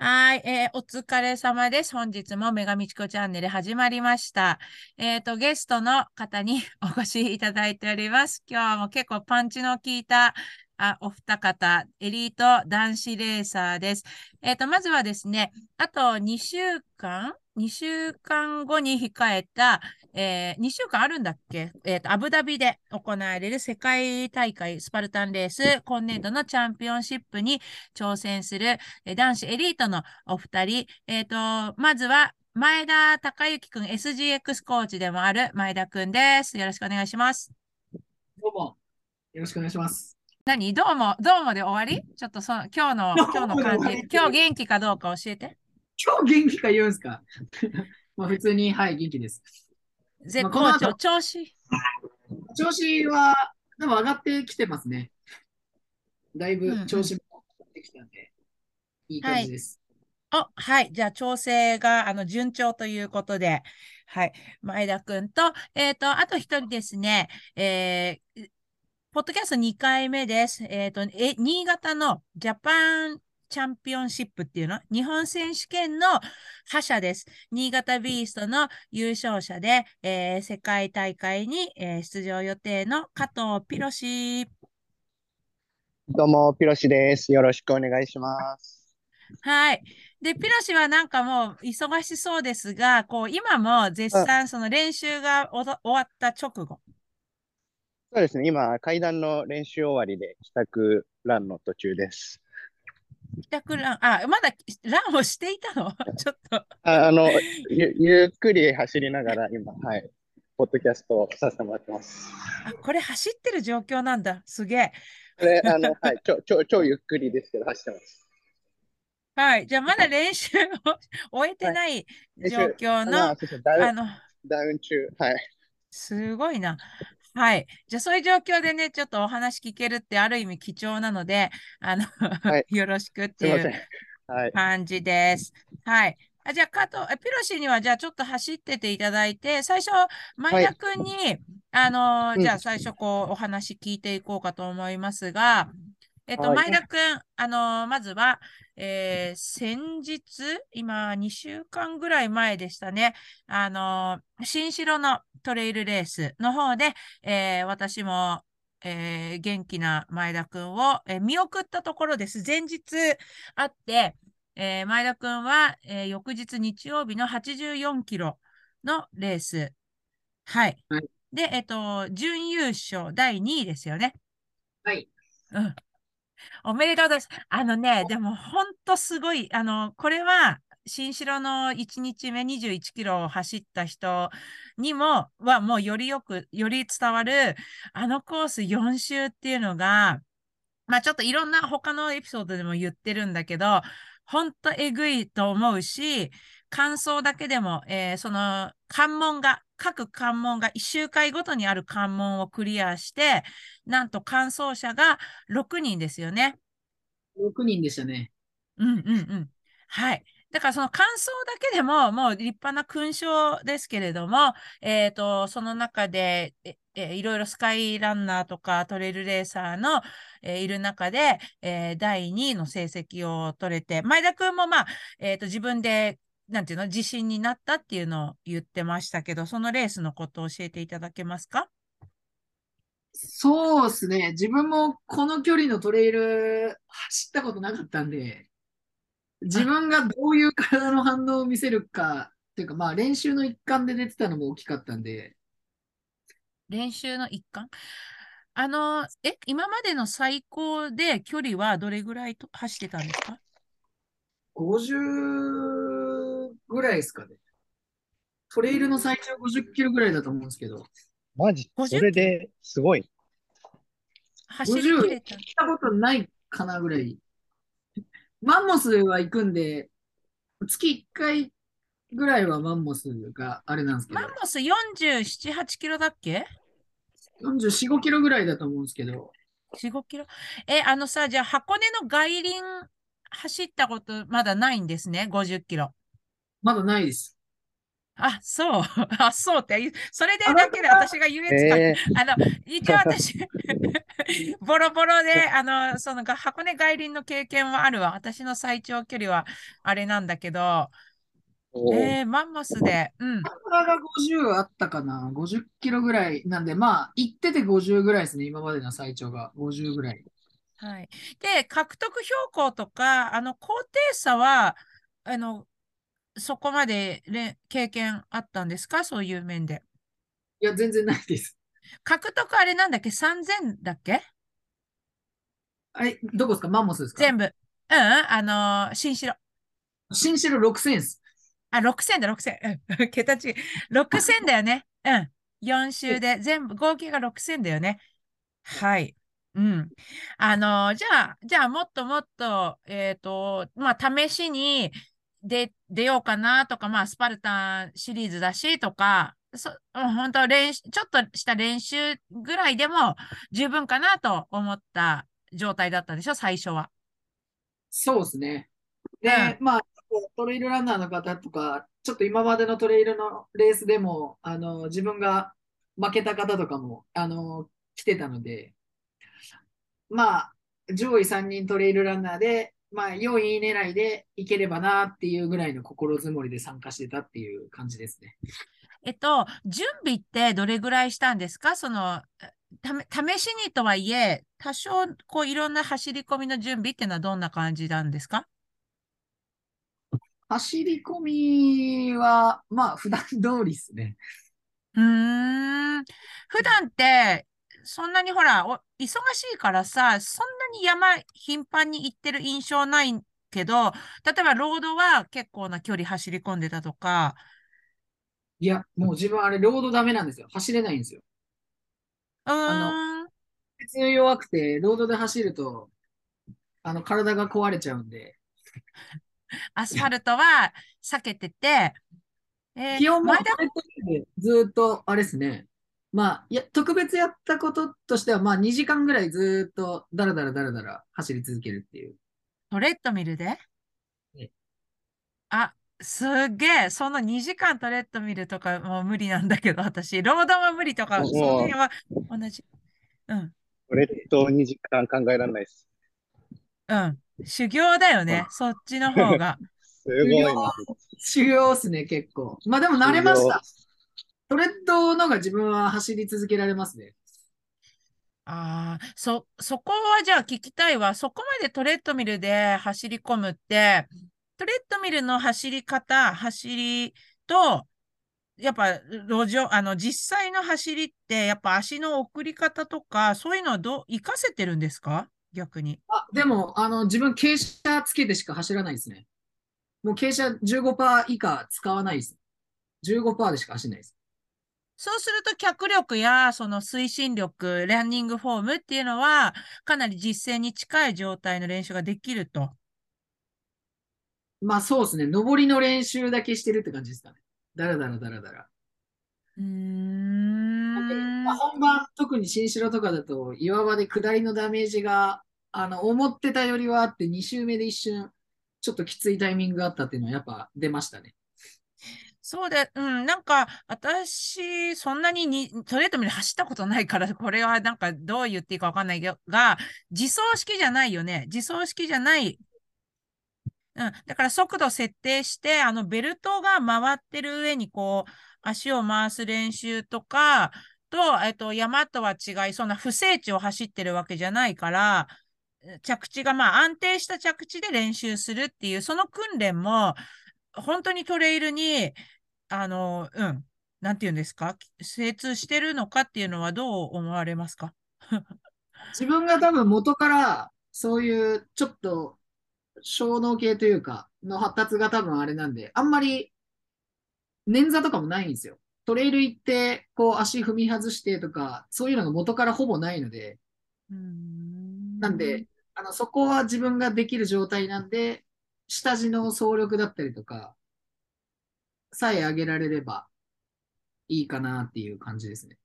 はい、えーお疲れ様です。本日も女神チコチャンネル始まりました。えっ、と、ゲストの方に お越しいただいております。今日も結構パンチの効いたあお二方、エリート男子レーサーです。えっ、と、まずはですね、あと2週間 ?2 週間後に控えた、えー、2週間あるんだっけ？えっ、と、アブダビで行われる世界大会スパルタンレース今年度のチャンピオンシップに挑戦するえー男子エリートのお二人。えっ、と、まずは前田孝之くん、SGX コーチでもある前田くんです。よろしくお願いします。どうも、よろしくお願いします。何？どうも、どうもで終わり？ちょっとその、今日の、今日の感じ、今日元気かどうか教えて。今日元気か言うんすか？まあ普通に、はい、元気です。絶好調、後調子？調子は、でも上がってきてますね。だいうんうんぶ調子も上がってきたんで、いい感じです。お、はい。じゃあ、調整が、あの、順調ということで、はい。前田くんと、えっ、と、あと一人ですね、えー、ポッドキャスト2回目です。えっ、と、え、新潟のジャパンチャンピオンシップっていうの？日本選手権の覇者です。新潟ビーストの優勝者で、えー世界大会に、えー出場予定の加藤ピロシ。どうも、ピロシです。よろしくお願いします。はい。で、ピロシはなんかもう忙しそうですが、こう、今も絶賛その練習がおど終わった直後。そうですね、今、階段の練習終わりで帰宅ランの途中です。帰宅ラン、あ、まだランをしていたの？ちょっと。あ、あの、ゆ、ゆっくり走りながら今、はい、ポッドキャストをさせてもらってます。あ、これ走ってる状況なんだ。すげえ。これ、あの、はい、ちょ、ちょ、超ゆっくりですけど、走ってます。はい。じゃあ、まだ練習を終えてない状況まあ、の、そうそうダウン、あの、ダウン中、はい。すごいな。はい。じゃあ、そういう状況でね、ちょっとお話聞けるってある意味貴重なので、あの、はい よろしくってい。うはい。感じです。はい。あじゃあ、加藤、えピロシには、じゃあ、ちょっと走ってていただいて、最初、前田君に、あのーうんじゃあ、最初、こう、お話聞いていこうかと思いますが、えっと、はい前田君、あのーまずは、えー先日、今、2週間ぐらい前でしたね、あのー新城のトレイルレースの方で、えー私も、えー元気な前田君を、えー見送ったところです。前日あって、えー前田君は、えー翌日日曜日の84キロのレース。はい。はいで、えっと、準優勝第2位ですよね。はい。うん。おめでとうです。あのね、でも本当すごい、あの、これは、新城の1日目21キロを走った人にも、はもうよりよく、より伝わる、あのコース4周っていうのが、まあちょっといろんな他のエピソードでも言ってるんだけど、本当えぐいと思うし、感想だけでも、えーその関門が、各関門が1周回ごとにある関門をクリアして、なんと完走者が6人ですよね。6人でしたね。うんうんうん。はい。だからその感想だけでももう立派な勲章ですけれども、えっと、その中で、ええいろいろスカイランナーとかトレイルレーサーの、えーいる中で、えー第2位の成績を取れて、前田君もまあ、えっと、自分で、なんていうの、自信になったっていうのを言ってましたけど、そのレースのことを教えていただけますか？そうですね。自分もこの距離のトレイル走ったことなかったんで、自分がどういう体の反応を見せるか、っていうかまあ練習の一環で出てたのも大きかったんで、練習の一環？あの、え、今までの最高で距離はどれぐらいと走ってたんですか？50ぐらいですかね。トレイルの最長50キロぐらいだと思うんですけど、マジ、50それですごい。走り切れた。行ったことないかなぐらい。マンモスは行くんで、月1回ぐらいはマンモスがあれなんですけどマン、モス47、8キロだっけ？44、5キロぐらいだと思うんですけど、4、5キロ？え、あのさ、じゃあ箱根の外輪走ったことまだないんですね、50キロ。まだないです。あ、そう。あ、そうって。それでだけで私が優越感。えあの、一応私、ボロボロで、あの、そのが箱根外輪の経験はあるわ。私の最長距離はあれなんだけど、えー、マンモスで、うん。体が50あったかな ?50 キロぐらいなんで、まあ、行ってて50ぐらいですね。今までの最長が。50ぐらい。はい。で、獲得標高とか、あの、高低差は、あの、そこまでれ経験あったんですか？そういう面で。いや、全然ないです。獲得あれなんだっけ ?3000 だっけ？あれ、どこですか？マンモスですか？全部。うん、あのー、新城。新城6000です。あ、6000だ、6000。うん 桁違い。6000だよね。うん。4週で、全部、合計が6000だよね。はい。うん。あのー、じゃあ、じゃあ、もっともっと、えっと、まあ、試しに、で、出ようかなとか、まあ、スパルタンシリーズだしとか、そ、うん本当練習、ちょっとした練習ぐらいでも十分かなと思った状態だったでしょ、最初は。そうですね。で、まあ、トレイルランナーの方とか、ちょっと今までのトレイルのレースでも、あの、自分が負けた方とかも、あの、来てたので、まあ、上位3人トレイルランナーで、まあ、4位狙いでいければなっていうぐらいの心づもりで参加してたっていう感じですね。えっと、準備ってどれぐらいしたんですか？その、試しにとはいえ、多少、こう、いろんな走り込みの準備っていうのはどんな感じなんですか？走り込みは、まあ、普段通りですね。うーん。普段って、そんなにほら、お忙しいからさ、そんなに山頻繁に行ってる印象ないけど、例えばロードは結構な距離走り込んでたとか、いや、もう自分あれ、ロードダメなんですよ。走れないんですよ。うーん。血弱くて、ロードで走ると、あの、体が壊れちゃうんで、アスファルトは避けてて、えー気温もずーっと、あれですね。まあ、いや、特別やったこととしては、まあ、2時間ぐらいずーっと、だらだらだらだら走り続けるっていう。トレッドミルで？えあ、すっげえ、その2時間トレッドミルとかもう無理なんだけど、私、ロードも無理とか、おその辺は同じ。うん、これと2時間考えられないです。うん。修行だよね、そっちの方が。すごいな。修行っすね、結構。まあ、でも慣れました。トレッドのが自分は走り続けられますね。ああ、そ、そこはじゃあ聞きたいわ。そこまでトレッドミルで走り込むって、トレッドミルの走り方、走りと、やっぱ路上、あの、実際の走りって、やっぱ足の送り方とか、そういうのはどう、活かせてるんですか？逆に。あ、でも、あの、自分、傾斜つけてしか走らないですね。もう傾斜15%以下使わないです。15%でしか走らないです。そうすると脚力やその推進力、ランニングフォームっていうのは、かなり実践に近い状態の練習ができると。まあ、そうですね。上りの練習だけしてるって感じですかね。だらだらだらだら。うーん。まあ、本番、特に新城とかだと、岩場で下りのダメージが、あの、思ってたよりはあって、2周目で一瞬、ちょっときついタイミングがあったっていうのはやっぱ出ましたね。そうで、うん、なんか、私、そんなににトレードミル走ったことないから、これはなんかどう言っていいかわかんないけど、が、自走式じゃないよね。自走式じゃない。うん。だから速度設定して、あの、ベルトが回ってる上にこう、足を回す練習とか、と、えっと、山とは違い、そんな不整地を走ってるわけじゃないから、着地がまあ安定した着地で練習するっていう、その訓練も、本当にトレイルに、あの、うん、なんて言うんですか、精通してるのかっていうのはどう思われますか？自分が多分元から、そういうちょっと小脳系というか、の発達が多分あれなんで、あんまり捻挫とかもないんですよ。トレイル行って、こう足踏み外してとか、そういうのが元からほぼないので、ん。なんで、あの、そこは自分ができる状態なんで、下地の総力だったりとか、さえ上げられればいいかなっていう感じですね。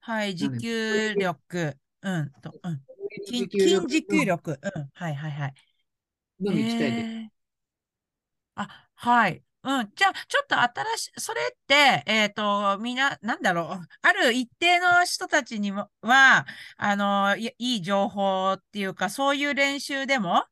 はい、持久力、うん、と、うん、筋持久力、うん、はいはいはい。のみ行きたいです。えーあ、はい。うん。じゃあ、ちょっと新しい、それって、えっと、みんな、なんだろう。ある一定の人たちにもは、あの、いいい情報っていうか、そういう練習でも、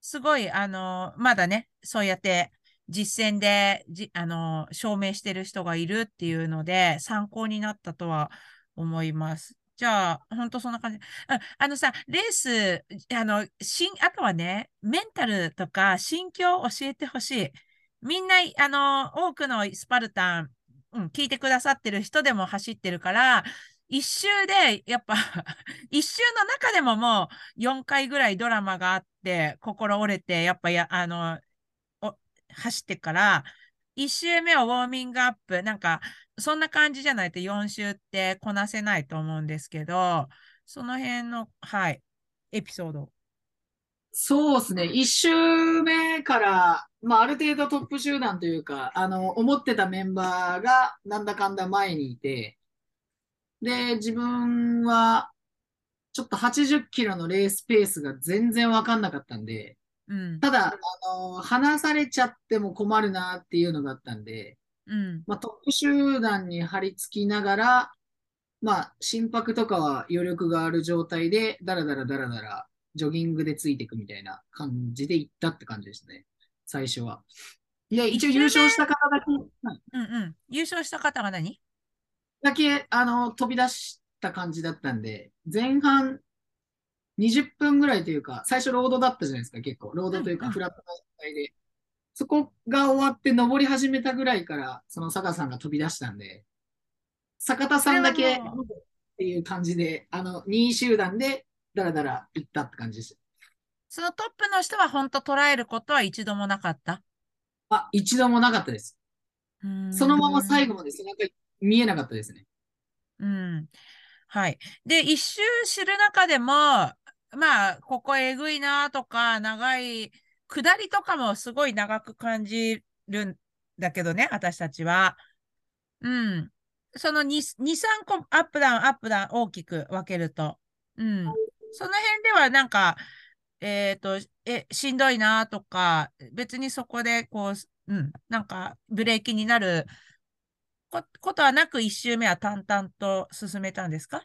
すごい、あの、まだね、そうやって実践で、じ、あの、証明してる人がいるっていうので、参考になったとは思います。じゃあ、本当そんな感じ。うんあのさ、レース、あの、しん、あとはね、メンタルとか心境を教えてほしい。みんな、あの、多くのスパルタン、うん、聞いてくださってる人でも走ってるから、一周で、やっぱ、一周の中でももう4回ぐらいドラマがあって、心折れて、やっぱや、あの、走ってから、一周目はウォーミングアップ、なんか、そんな感じじゃないと4周ってこなせないと思うんですけど、その辺の、はい、エピソード。そうですね。一周目から、まあ、ある程度トップ集団というか、あの、思ってたメンバーがなんだかんだ前にいて、で、自分は、ちょっと80キロのレースペースが全然わかんなかったんで、うん、ただ、あの、離されちゃっても困るなっていうのがあったんで、うん、まあ、トップ集団に張り付きながら、まあ、心拍とかは余力がある状態で、だらだらだらだら、ジョギングでついていくみたいな感じで行ったって感じですね。最初は。で、一応優勝した方だけ、はいうん、うん。優勝した方が何？だけ、あの、飛び出した感じだったんで、前半20分ぐらいというか、最初ロードだったじゃないですか、結構。ロードというかフラットな状態で。そこが終わって登り始めたぐらいから、その坂さんが飛び出したんで、坂田さんだそけっていう感じで、あの、2位集団でだらだら行ったって感じです。そのトップの人は本当捉えることは一度もなかった？あ、一度もなかったです。そのまま最後まで背中見えなかったですね。うん。はい。で、一周知る中でも、まあ、ここえぐいなとか、長い、下りとかもすごい長く感じるんだけどね、私たちは。うん。その2、2、3個アップダウン、アップダウン大きく分けると。うん。その辺ではなんか、えっと、え、しんどいなとか、別にそこでこう、うん、なんかブレーキになるこことはなく一周目は淡々と進めたんですか？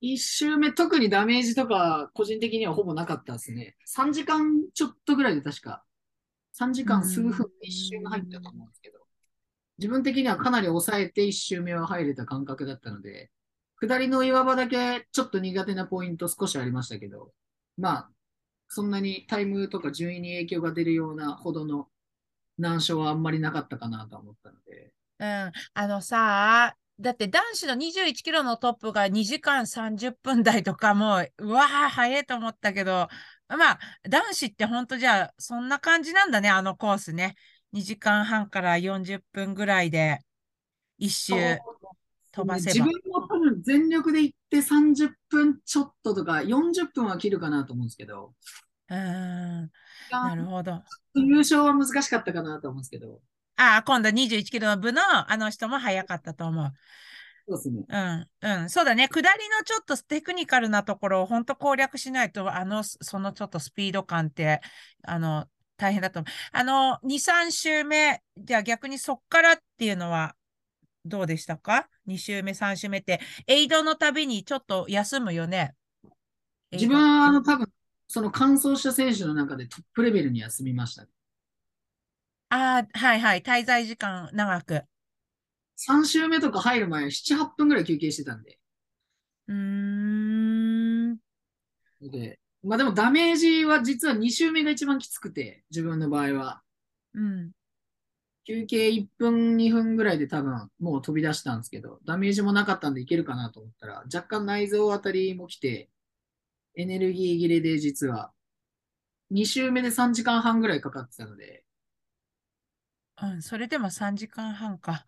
一周目、特にダメージとか、個人的にはほぼなかったですね。3時間ちょっとぐらいで確か、3時間数分で一周が入ったと思うんですけど、自分的にはかなり抑えて一周目は入れた感覚だったので、下りの岩場だけちょっと苦手なポイント少しありましたけど、まあ、そんなにタイムとか順位に影響が出るようなほどの難所はあんまりなかったかなと思ったので、うん。あのさ、だって男子の21キロのトップが2時間30分台とかもう、うわー、早いと思ったけど、まあ、男子って本当じゃあ、そんな感じなんだね、あのコースね。2時間半から40分ぐらいで、一周飛ばせば。自分も多分全力で行って30分ちょっととか40分は切るかなと思うんですけど、うん。なるほど。優勝は難しかったかなと思うんですけど、ああ、今度21キロの部のあの人も早かったと思う。そうですね。うん、うん、そうだね。下りのちょっとテクニカルなところを本当攻略しないと、あの、そのちょっとスピード感って、あの、大変だと思う。あの、2、3周目、じゃあ逆にそっからっていうのはどうでしたか ?2 周目、3周目って、エイドのたびにちょっと休むよね？自分はあの多分、その完走した選手の中でトップレベルに休みましたね。ああ、はいはい。滞在時間長く。3周目とか入る前、7、8分ぐらい休憩してたんで。うーん。でまあでもダメージは実は2周目が一番きつくて、自分の場合は。うん。休憩1分、2分ぐらいで多分もう飛び出したんですけど、ダメージもなかったんでいけるかなと思ったら、若干内臓あたりも来て、エネルギー切れで実は、2周目で3時間半ぐらいかかってたので、うん、それでも3時間半か。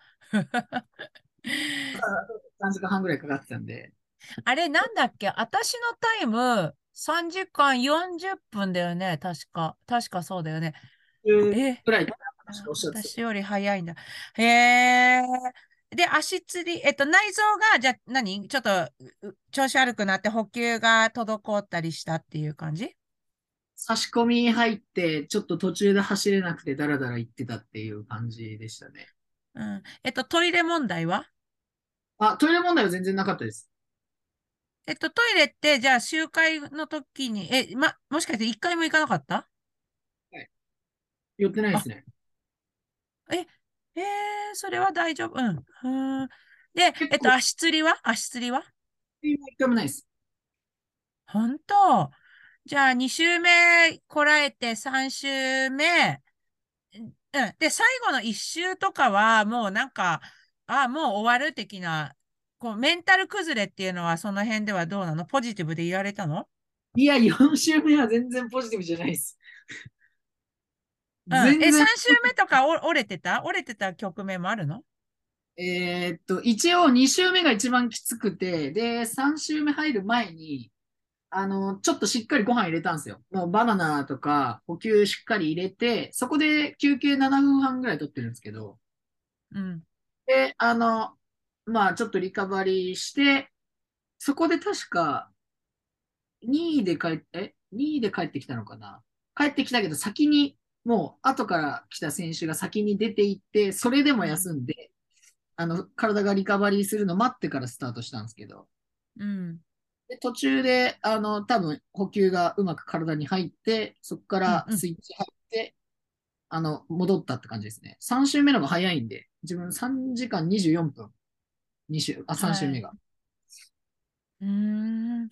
3時間半ぐらいかかってたんで、あれ、なんだっけ？私のタイム3時間40分だよね。確か。確かそうだよね。10え、ぐらい私より早いんだ。へえ。で、足つり、えっと、内臓が、じゃあ、何？ちょっと、う調子悪くなって補給が滞ったりしたっていう感じ？差し込み入って、ちょっと途中で走れなくてダラダラ行ってたっていう感じでしたね。うん。えっと、トイレ問題は？あ、トイレ問題は全然なかったです。えっと、トイレって、じゃあ、集会の時に、え、ま、もしかして一回も行かなかった？寄ってないですね。えー、それは大丈夫。うん。ふーんで、えっと、足つりは？足つりは？一回もないです。本当？じゃあ、2週目こらえて3週目、うん。で、最後の1週とかは、もうなんか、あ、もう終わる的な、こう、メンタル崩れっていうのは、その辺ではどうなの？ポジティブで言われたの？いや、4週目は全然ポジティブじゃないです。うん。え、3全然、週目とかお折れてた？折れてた局面もあるの？えーっと、一応2週目が一番きつくて、で、3週目入る前に、あの、ちょっとしっかりご飯入れたんですよ。もうバナナとか補給しっかり入れて、そこで休憩7分半ぐらい取ってるんですけど、うん。で、あの、まあちょっとリカバリーして、そこで確か2位で帰って、え ?2 位で帰ってきたのかな？帰ってきたけど先に、もう後から来た選手が先に出ていって、それでも休んで、あの、体がリカバリーするの待ってからスタートしたんですけど、うん。で途中で、あの、多分補給がうまく体に入って、そこからうんうんスイッチ入って、あの、戻ったって感じですね。3周目の方が早いんで、自分3時間24分。2週、あ、3週目が。うーん。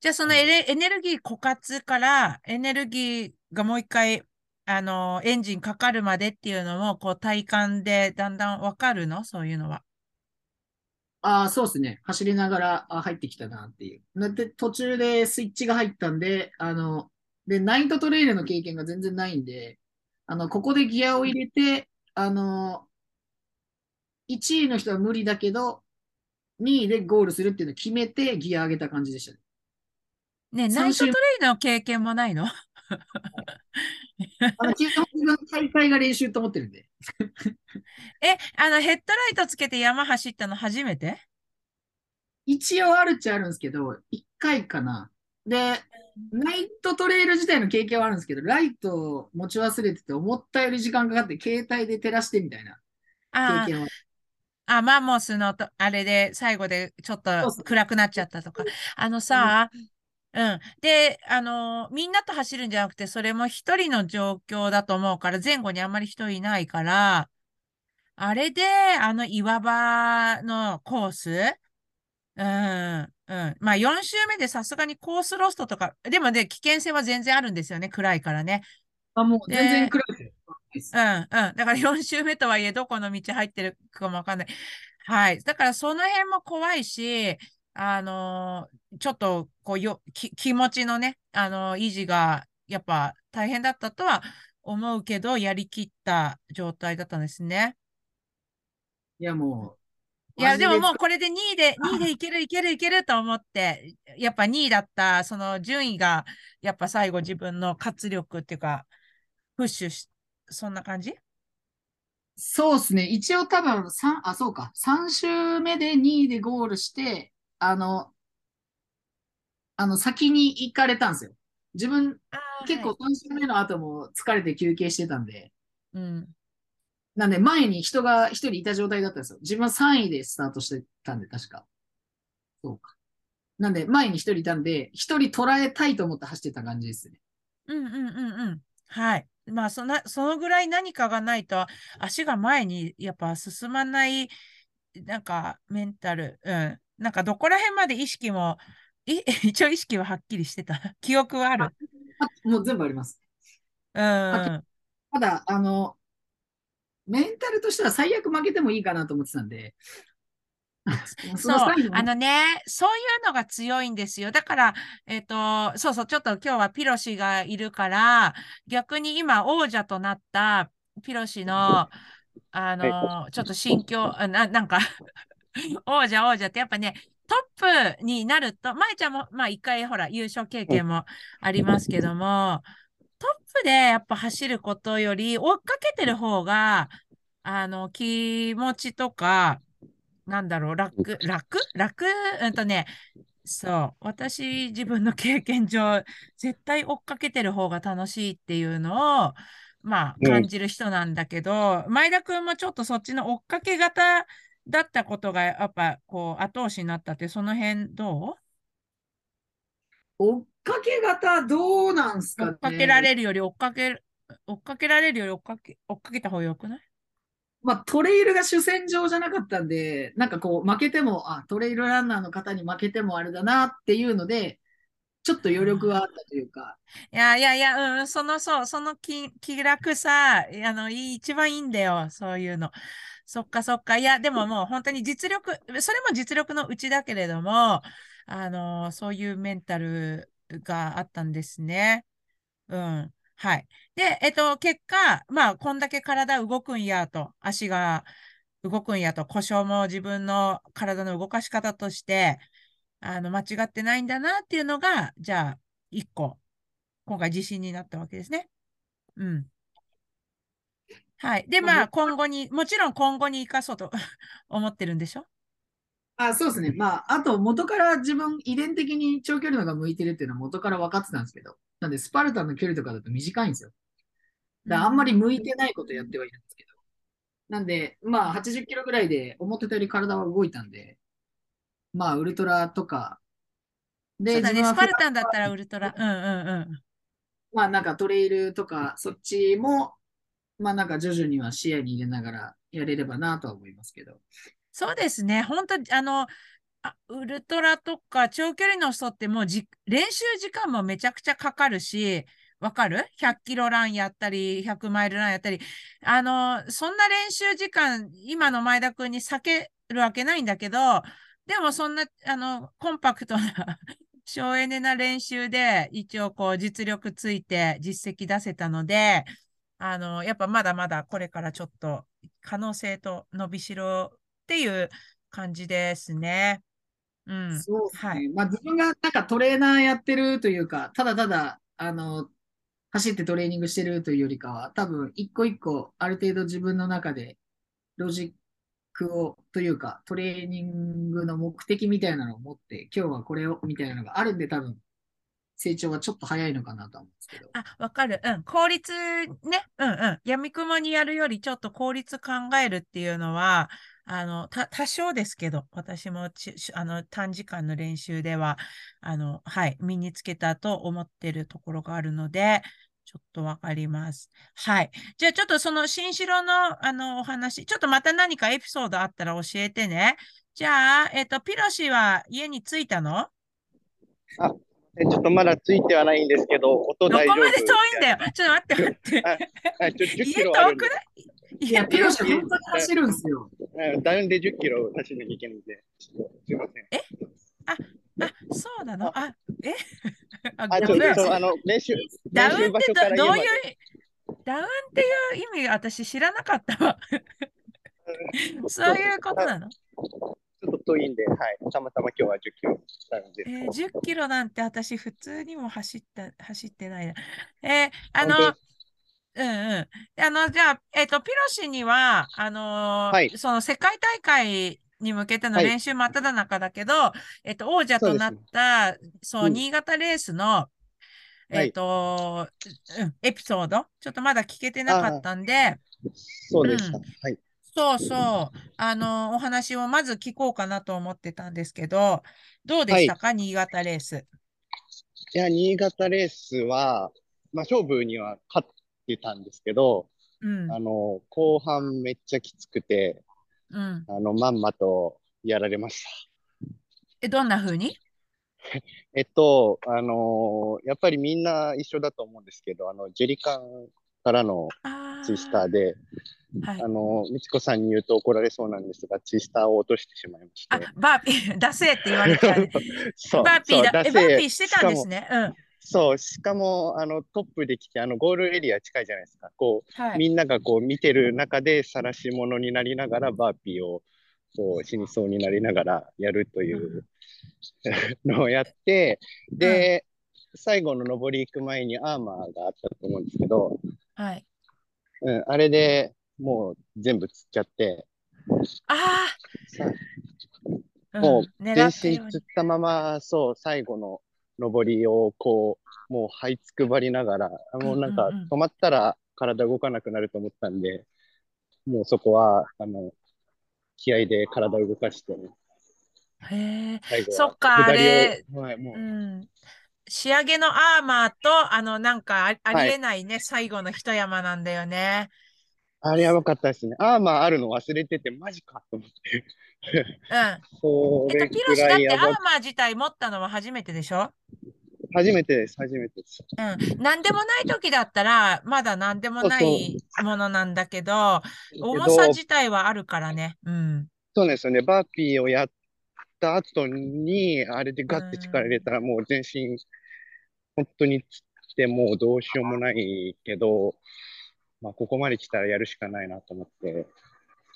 じゃあ、そのエレエネルギー枯渇からエネルギーがもう一回、あの、エンジンかかるまでっていうのも、こう、体感でだんだんわかるの？そういうのは。ああ、そうですね。走りながら、あ入ってきたなっていう。だって途中でスイッチが入ったんで、あの、で、ナイトトレイルの経験が全然ないんで、あの、ここでギアを入れて、あの、1位の人は無理だけど、2位でゴールするっていうのを決めてギア上げた感じでしたね。ね、ナイトトレイルの経験もないの？あの、基本自分の大会が練習と思ってるんで。え、あの、ヘッドライトつけて山走ったの初めて？一応あるっちゃあるんですけど、1回かな。で、ナイトトレイル自体の経験はあるんですけど、ライトを持ち忘れてて、思ったより時間かかって、携帯で照らしてみたいなあ経験は。あ、マンモスのと、あれで最後でちょっと暗くなっちゃったとか。あのさ、うん。で、あの、みんなと走るんじゃなくて、それも一人の状況だと思うから、前後にあんまり人いないから、あれで、あの岩場のコース？うん、うん。まあ、4周目でさすがにコースロストとか、でもね、危険性は全然あるんですよね、暗いからね。あ、もうで全然暗いですよ。うん、うん。だから4周目とはいえ、どこの道入ってるかもわかんない。はい。だからその辺も怖いし、あのーちょっと、こうよ、き、気持ちのね、あのー維持が、やっぱ大変だったとは思うけど、やりきった状態だったんですね。いや、もう。いや、でももうマこれで2位で、2位でいけるいけるいけると思って、やっぱ2位だった、その順位が、やっぱ最後自分の活力っていうか、プッシュし、そんな感じ？そうですね。一応多分三あ、そうか。3周目で2位でゴールして、あの、あの、先に行かれたんですよ。自分、結構3周目の後も疲れて休憩してたんで、うん。なんで前に人が一人いた状態だったんですよ。自分は3位でスタートしてたんで、確か。そうか。なんで前に一人いたんで、一人捉えたいと思って走ってた感じですね。うんうんうんうん。はい。まあ、その、そのぐらい何かがないと、足が前にやっぱ進まない、なんかメンタル、うん。なんかどこら辺まで意識も、い 一応意識ははっきりしてた。記憶はある。あもう全部あります。うん。ただ、あの、メンタルとしては最悪負けてもいいかなと思ってたんで、そそうあのね、そういうのが強いんですよ。だから、えっと、そうそう、ちょっと今日はピロシがいるから、逆に今王者となったピロシの、あの、ちょっと心境、あな、なんか 王者王者ってやっぱね、トップになると、舞ちゃんも、まあ一回ほら、優勝経験もありますけども、トップでやっぱ走ることより、追っかけてる方が、あの、気持ちとか、なんだろう、楽、楽？楽？うんとね、そう。私、自分の経験上、絶対追っかけてる方が楽しいっていうのを、まあ、うん。感じる人なんだけど、前田君もちょっとそっちの追っかけ型だったことが、やっぱ、こう、後押しになったって、その辺ど追っかけ型どうなんすかね。う追っかけられるより追っかけ、追っかけられるより追っかけ、追っかけた方がよくない？まあ、トレイルが主戦場じゃなかったんで、なんかこう、負けても、あ、トレイルランナーの方に負けてもあれだなっていうので、ちょっと余力があったというか、いやいやいや、うん、その、そう、その気、気楽さ、あの、いい、一番いいんだよ、そういうの。そっかそっか。いや、でももう本当に実力、それも実力のうちだけれども、あの、そういうメンタルがあったんですね。うん。はい。で、えっと、結果、まあ、こんだけ体動くんやと、足が動くんやと、故障も自分の体の動かし方として、あの、間違ってないんだなっていうのが、じゃあ、一個、今回自信になったわけですね。うん。はい。で、まあ、今後に、もちろん今後に生かそうと 思ってるんでしょ？あ、そうですね。まあ、あと元から自分遺伝的に長距離の方が向いてるっていうのは元から分かってたんですけど、なんでスパルタンの距離とかだと短いんですよ。だあんまり向いてないことやってはいるんですけど。なんで、まあ、80キロぐらいで思ってたより体は動いたんで、まあ、ウルトラとか、で、そうだね。スパルタンだったらウルトラ。うんうんうん。まあなんかトレイルとか、そっちも、まあなんか徐々には視野に入れながらやれればなとは思いますけど。そうですね。本当あの、あウルトラとか長距離の人ってもうじ練習時間もめちゃくちゃかかるし、わかる ?100 キロランやったり、100マイルランやったり、あの、そんな練習時間、今の前田君に避けるわけないんだけど、でもそんな、あの、コンパクトな 省エネな練習で、一応こう実力ついて実績出せたので、あの、やっぱまだまだこれからちょっと可能性と伸びしろっていう感じですね。うん。そうですね。はいまあ自分がなんかトレーナーやってるというか、ただただ、あの、走ってトレーニングしてるというよりかは、多分一個一個ある程度自分の中でロジックをというか、トレーニングの目的みたいなのを持って、今日はこれをみたいなのがあるんで、多分成長はちょっと早いのかなとは思うんですけど。あ、わかる。うん。効率ね。うんうん。闇雲にやるよりちょっと効率考えるっていうのは、あの、た、多少ですけど、私もち、あの、短時間の練習では、あの、はい、身につけたと思ってるところがあるので、ちょっとわかります。はい。じゃあちょっとその新城の、あの、お話、ちょっとまた何かエピソードあったら教えてね。じゃあ、えっと、ピロシは家に着いたの？えちょっとまだついてはないんですけど、音ど大丈夫。こまで遠いんだよ。ちょっと待って。待って。あちょ10キ家遠くない？いや、ピロシ本当に走るんですよ。うんダウンで10キロ走んなきゃいけないんで、すいません。あ、そうなの？あ、え？あ、あ、ちょっとあの練習、ダウンってどどういう、ダウンっていう意味私知らなかったわ。そういうことなの？ちょっと遠いんで、はい。たまたま今日は10キロダウンでえー、10キロなんて私普通にも走った、走ってないな。えーあの本、うんうん。あの、じゃあ、えっ、と、ピロシには、あのーはいその世界大会に向けてのはい練習真っ只中だけど、えっと、王者となった、そう、うん新潟レースの、えっと、うん、エピソード、ちょっとまだ聞けてなかったんで、そうでした。うんはい。そうそう、あの、お話をまず聞こうかなと思ってたんですけど、どうでしたか、新潟レース。いや、新潟レースは、まあ、勝負には勝ってたんですけど、うん、あの、後半めっちゃきつくて、うん。あの、まんまとやられました。え、どんな風に？えっと、あのやっぱりみんな一緒だと思うんですけど、あの、ジェリカンからのあツイスターで、ーはいあ。の、みちこさんに言うと怒られそうなんですが、ツイスターを落としてしまいましあて。、バーピー、出せって言われた バーピーだ。バーピーしてたんですね。うん。そう、しかも、あの、トップで来て、あの、ゴールエリア近いじゃないですか。こう、はい。みんながこう見てる中で晒し者になりながらバーピーをこう死にそうになりながらやるという のをやって、で、最後の上り行く前にアーマーがあったと思うんですけど、はい。うん、あれでもう全部攣っちゃって、あさもう狙全身つったまま、そう、最後の上りをこう、もう這いつくばりながら、もうなんか止まったら体動かなくなると思ったんで、もうそこは、あの、気合で体を動かしてね、へえ。そっか、あれ、はい、もうう、ん。仕上げのアーマーと、あの、なんかあ、りえないね、最後の一山なんだよね。あれやばかったですね。アーマーあるの忘れてて、マジかと思って。うん。そえっと、ピロシだってアーマー自体持ったのは初めてでしょ？初めてです、初めてです。うん。なんでもない時だったら、まだなんでもなそういものなんだけど、重けどさ自体はあるからね。うん。そうですよね。バーピーをやった後に、あれでガッて力入れたら、もう全身、本当につって、もうどうしようもないけど、まあ、ここまで来たらやるしかないなと思って、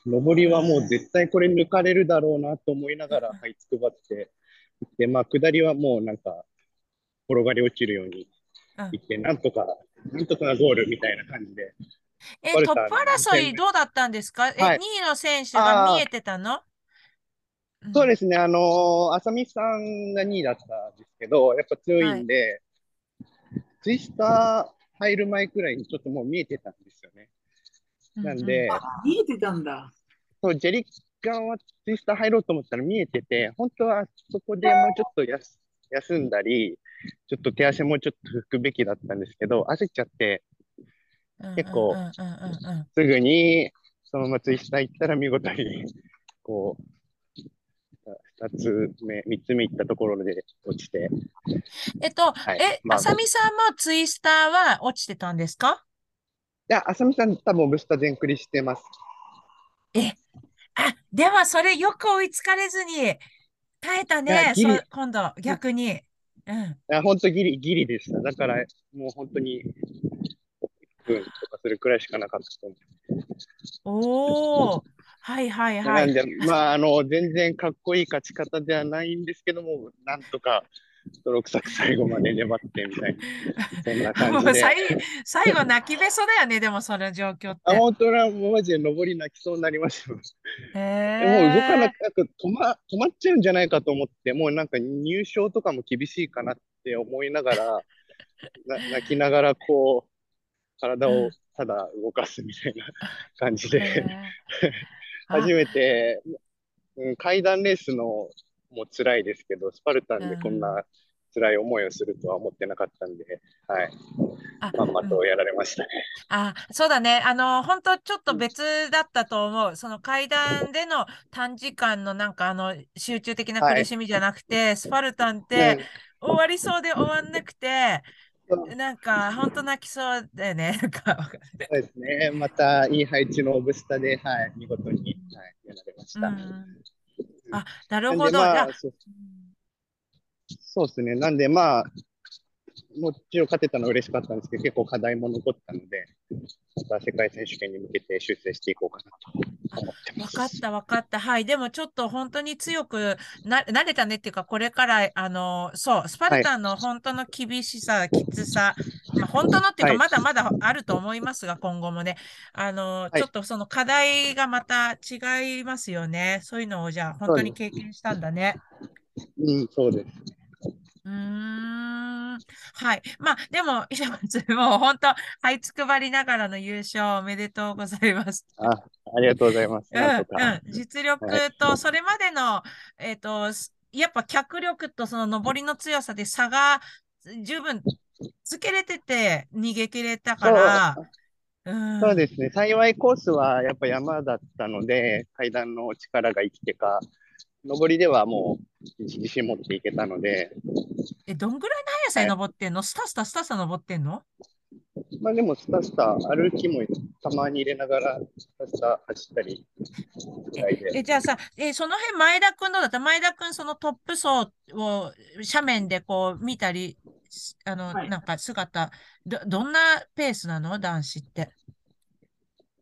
上りはもう絶対これ抜かれるだろうなと思いながら、這いつくばって、で、まあ、下りはもうなんか、転がり落ちるようにうん。行って、なんとか、なんとかゴールみたいな感じで、え、トップ争いどうだったんですか？え、はい。2位の選手が見えてたの？す。そうですね、あのー、浅見さんが2位だったんですけど、やっぱ強いんで、ツイスター入る前くらいにちょっともう見えてたんですよね。なんで、あ見えてたんだ。そうジェリガンはツイスター入ろうと思ったら見えてて、本当はそこでもうちょっとやす休んだり、ちょっと手足もうちょっと拭くべきだったんですけど、焦っちゃって、結構うんうんうんうんうん。すぐにそのままツイスター行ったら見事に、こう、2つ目、3つ目行ったところで落ちて、えっと、はいえ、まああさみさんもツイスターは落ちてたんですか？いや、浅見さん多分ブスター全クリしてます。え、あ、でもそれよく追いつかれずに耐えたね、今度逆に。うん。いや、本当ギリ、ギリでした。だから、もう本当に、1分とかするくらいしかなかったと思おお、はいはいうはい。なんで、まあ、あの、全然かっこいい勝ち方ではないんですけども、なんとか、泥臭く最後まで粘ってみたいな、そんなも感じで。う最最後泣きべそだよね、でもその状況っあ、て。本当はもうマジで登り泣きそうになりましたもう動かなえ。く、止ま、止まっちゃうんじゃないかと思って、もうなんか入賞とかも厳しいかなって思いながら、な泣きながらこう、体をただ動かすみたいな感じで、へえあ初めて、うん、階段レースのも辛いですけど、スパルタンでこんな辛い思いをするとは思ってなかったんで、はい、あ。まんまうんとやられましたね。あ、そうだね。あの、本当ちょっと別だったと思う。その階段での短時間のなんかあの集中的なはい。苦しみじゃなくて、スパルタンってね終わりそうで終わんなくて、なんか本当泣きそうだよね。そうですね。またいい配置のオブスタで、はい、見事に、はい、やられました。うん。あ、なるほど。まあ、そうですね。なんでまあ、もちろん勝てたのは嬉しかったんですけど、結構課題も残ったので、また世界選手権に向けて修正していこうかなと思ってます。わかった、わかった。はい。でもちょっと本当に強くな、慣れたねっていうか、これから、あの、そう、スパルタンの本当の厳しさ、きつさ、まあ、本当のっていうか、はいまだまだあると思いますが、今後もね、あの、いちょっとその課題がまた違いますよね。そういうのを、じゃあ、本当に経験したんだね。うん、そうです。うーん。はい。まあ、でも、石松、もう本当、はいつくばりながらの優勝おめでとうございます。あ、ありがとうございます。実力と、それまでの、えっと、すやっぱ脚力とその上りの強さで差が十分つけれてて逃げ切れたから、うん、そうですね。幸いコースはやっぱ山だったので、階段の力が生きてか、上りではもう自信持っていけたので、え、どんぐらいの速さで登ってんの、スタスタスタスタ登ってんの？まあでもスタスタ歩きもたまに入れながらスタスタ走ったりぐらいで。え、じゃあさ、え、その辺前田くんどうだった？前田くんそのトップ層を斜面でこう見たり、すあの、はいなんか姿、ど、どんなペースなの？男子って。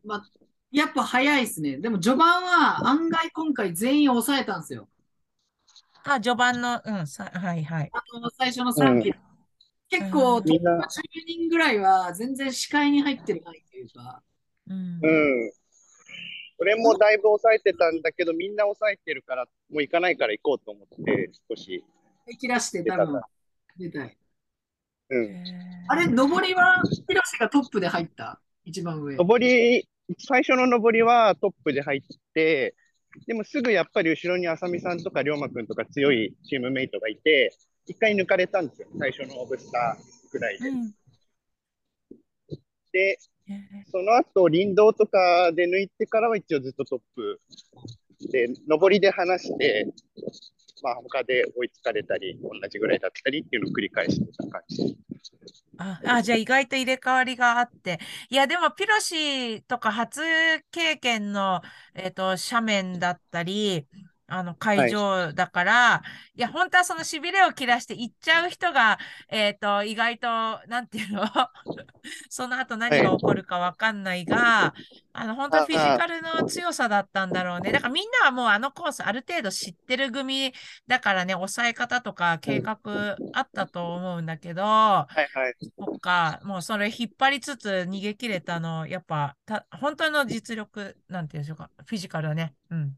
まあ、やっぱ早いですね。でも序盤は案外今回全員抑えたんですよ。あ、序盤の、うん、さ、はいはい。あの最初の3キロ。結構、うんトップ10人ぐらいは全然視界に入ってるないというか、うんうん。俺もだいぶ抑えてたんだけど、みんな抑えてるから、もう行かないから行こうと思って、少し。切らして多分出たい。うん。あれ、上りは、ヒロシがトップで入った？一番上。上り、最初の上りはトップで入って、でもすぐやっぱり後ろに浅見さんとか龍馬くんとか強いチームメイトがいて、一回抜かれたんですよ、最初のオブスターぐらいで。うん。で、えー。その後、林道とかで抜いてからは一応ずっとトップ。で、上りで離して、まあ他で追いつかれたり、同じぐらいだったりっていうのを繰り返してた感じ。あ、あ、じゃあ意外と入れ替わりがあって。いや、でもピロシとか初経験の、えっと、斜面だったり、あの、会場だから、い、や、本当はその痺れを切らして行っちゃう人が、えっと、意外と、なんていうの？その後何が起こるかわかんないが、あの、本当はフィジカルの強さだったんだろうね。だからみんなはもうあのコースある程度知ってる組だからね、抑え方とか計画あったと思うんだけど、はいはい。そっか、もうそれ引っ張りつつ逃げ切れたの、やっぱ、た、本当の実力、なんていうんでしょうか、フィジカルはね。うん。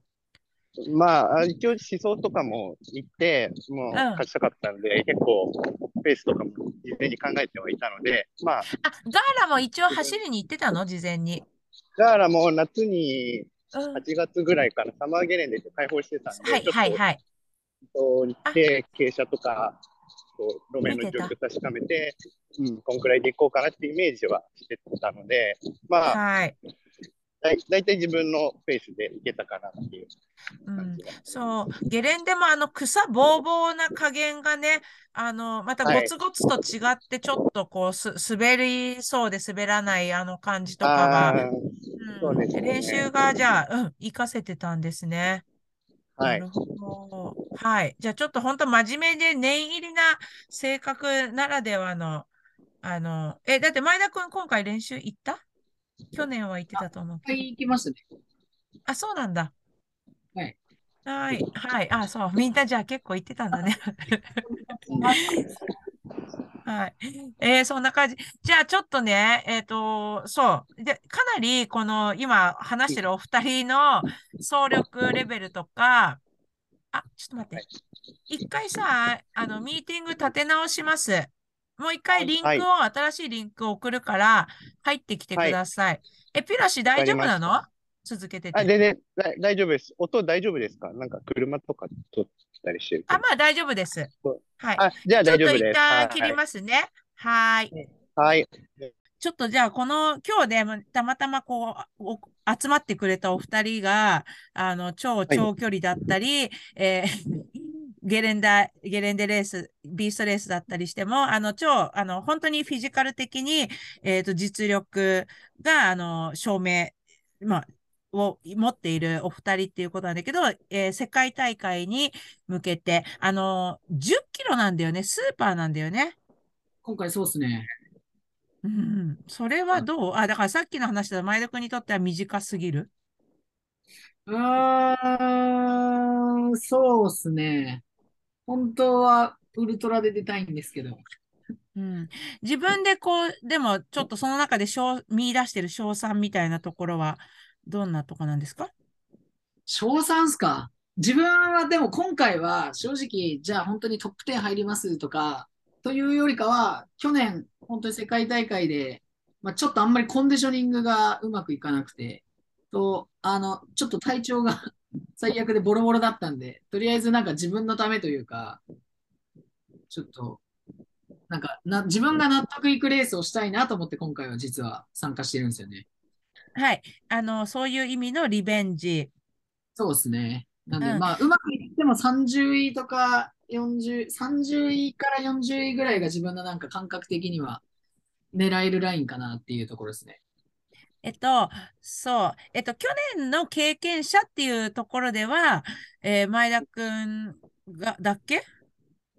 まあ、一応思想とかも言って、もううん勝ちたかったんで、結構ペースとかも事前に考えてはいたので、まあ、あ、ガーラも一応走りに行ってたの？事前に。だからもう夏にうん。8月ぐらいからサマーゲレンデで開放してたんで、はいちょっとはいはい。こう行って、傾斜とか、こう路面の状況確かめて、うん、こんくらいで行こうかなってイメージはしてたので、まあ、はい。だい大体自分のペースで行けたかなっていううん。そう、ゲレンデもあの草ぼうぼうな加減がね、あの、またはいゴツゴツと違ってちょっとこうす、滑りそうで滑らないあの感じとかが、うんそうですね練習がじゃあ、うん、活かせてたんですね。はないる。ほど。はい。じゃあちょっと本当真面目で念入りな性格ならではの、あの、え、だって前田くん今回練習行った？去年は行ってたと思うけど。はい、行きましたね。あ、そうなんだ。はい。はい。はい。あ、そう。みんなじゃあ結構行ってたんだね。はい。えーそんな感じ。じゃあちょっとね、えっと、そう。で、かなりこの今話してるお二人の総力レベルとか、あ、ちょっと待って。一回さ、あの、ミーティング立て直します。もう一回リンクを、はい新しいリンクを送るから、入ってきてください。え、ピロシ大丈夫なの？続けてあ、て。全然だ大丈夫です。音大丈夫ですか？なんか車とか撮ったりしてるけあ、ど。まあ大丈夫です。はい。あ、じゃあちょっと一大丈夫です。旦切りますね。はーい。はい。ちょっとじゃあ、この、今日でもたまたまこう、お集まってくれたお二人が、あの、超長距離だったり、えーゲレンダ、ゲレンデレース、ビーストレースだったりしても、あの、超、あの、本当にフィジカル的に、えっと、実力が、あの、証明、まあ、を持っているお二人っていうことなんだけど、えー世界大会に向けて、あの、10キロなんだよね。スーパーなんだよね。今回そうですね。うん、それはどう？あ、だからさっきの話だと前田君にとっては短すぎる？うーん、そうですね。本当はウルトラで出たいんですけど。うん。自分でこう、でもちょっとその中で賞見出してる賞賛みたいなところはどんなとこなんですか？賞賛っすか？自分はでも今回は正直、じゃあ本当にトップ10入りますとか、というよりかは、去年本当に世界大会で、まあ、ちょっとあんまりコンディショニングがうまくいかなくて、と、あの、ちょっと体調が最悪でボロボロだったんで、とりあえずなんか自分のためというか、ちょっと、なんかな、自分が納得いくレースをしたいなと思って今回は実は参加してるんですよね。はい。あの、そういう意味のリベンジ。そうですね。なんで、うんまあ、うまくいっても30位とか40、30位から40位ぐらいが自分のなんか感覚的には狙えるラインかなっていうところですね。えっと、そう。えっと、去年の経験者っていうところでは、えー前田君が、だっけ？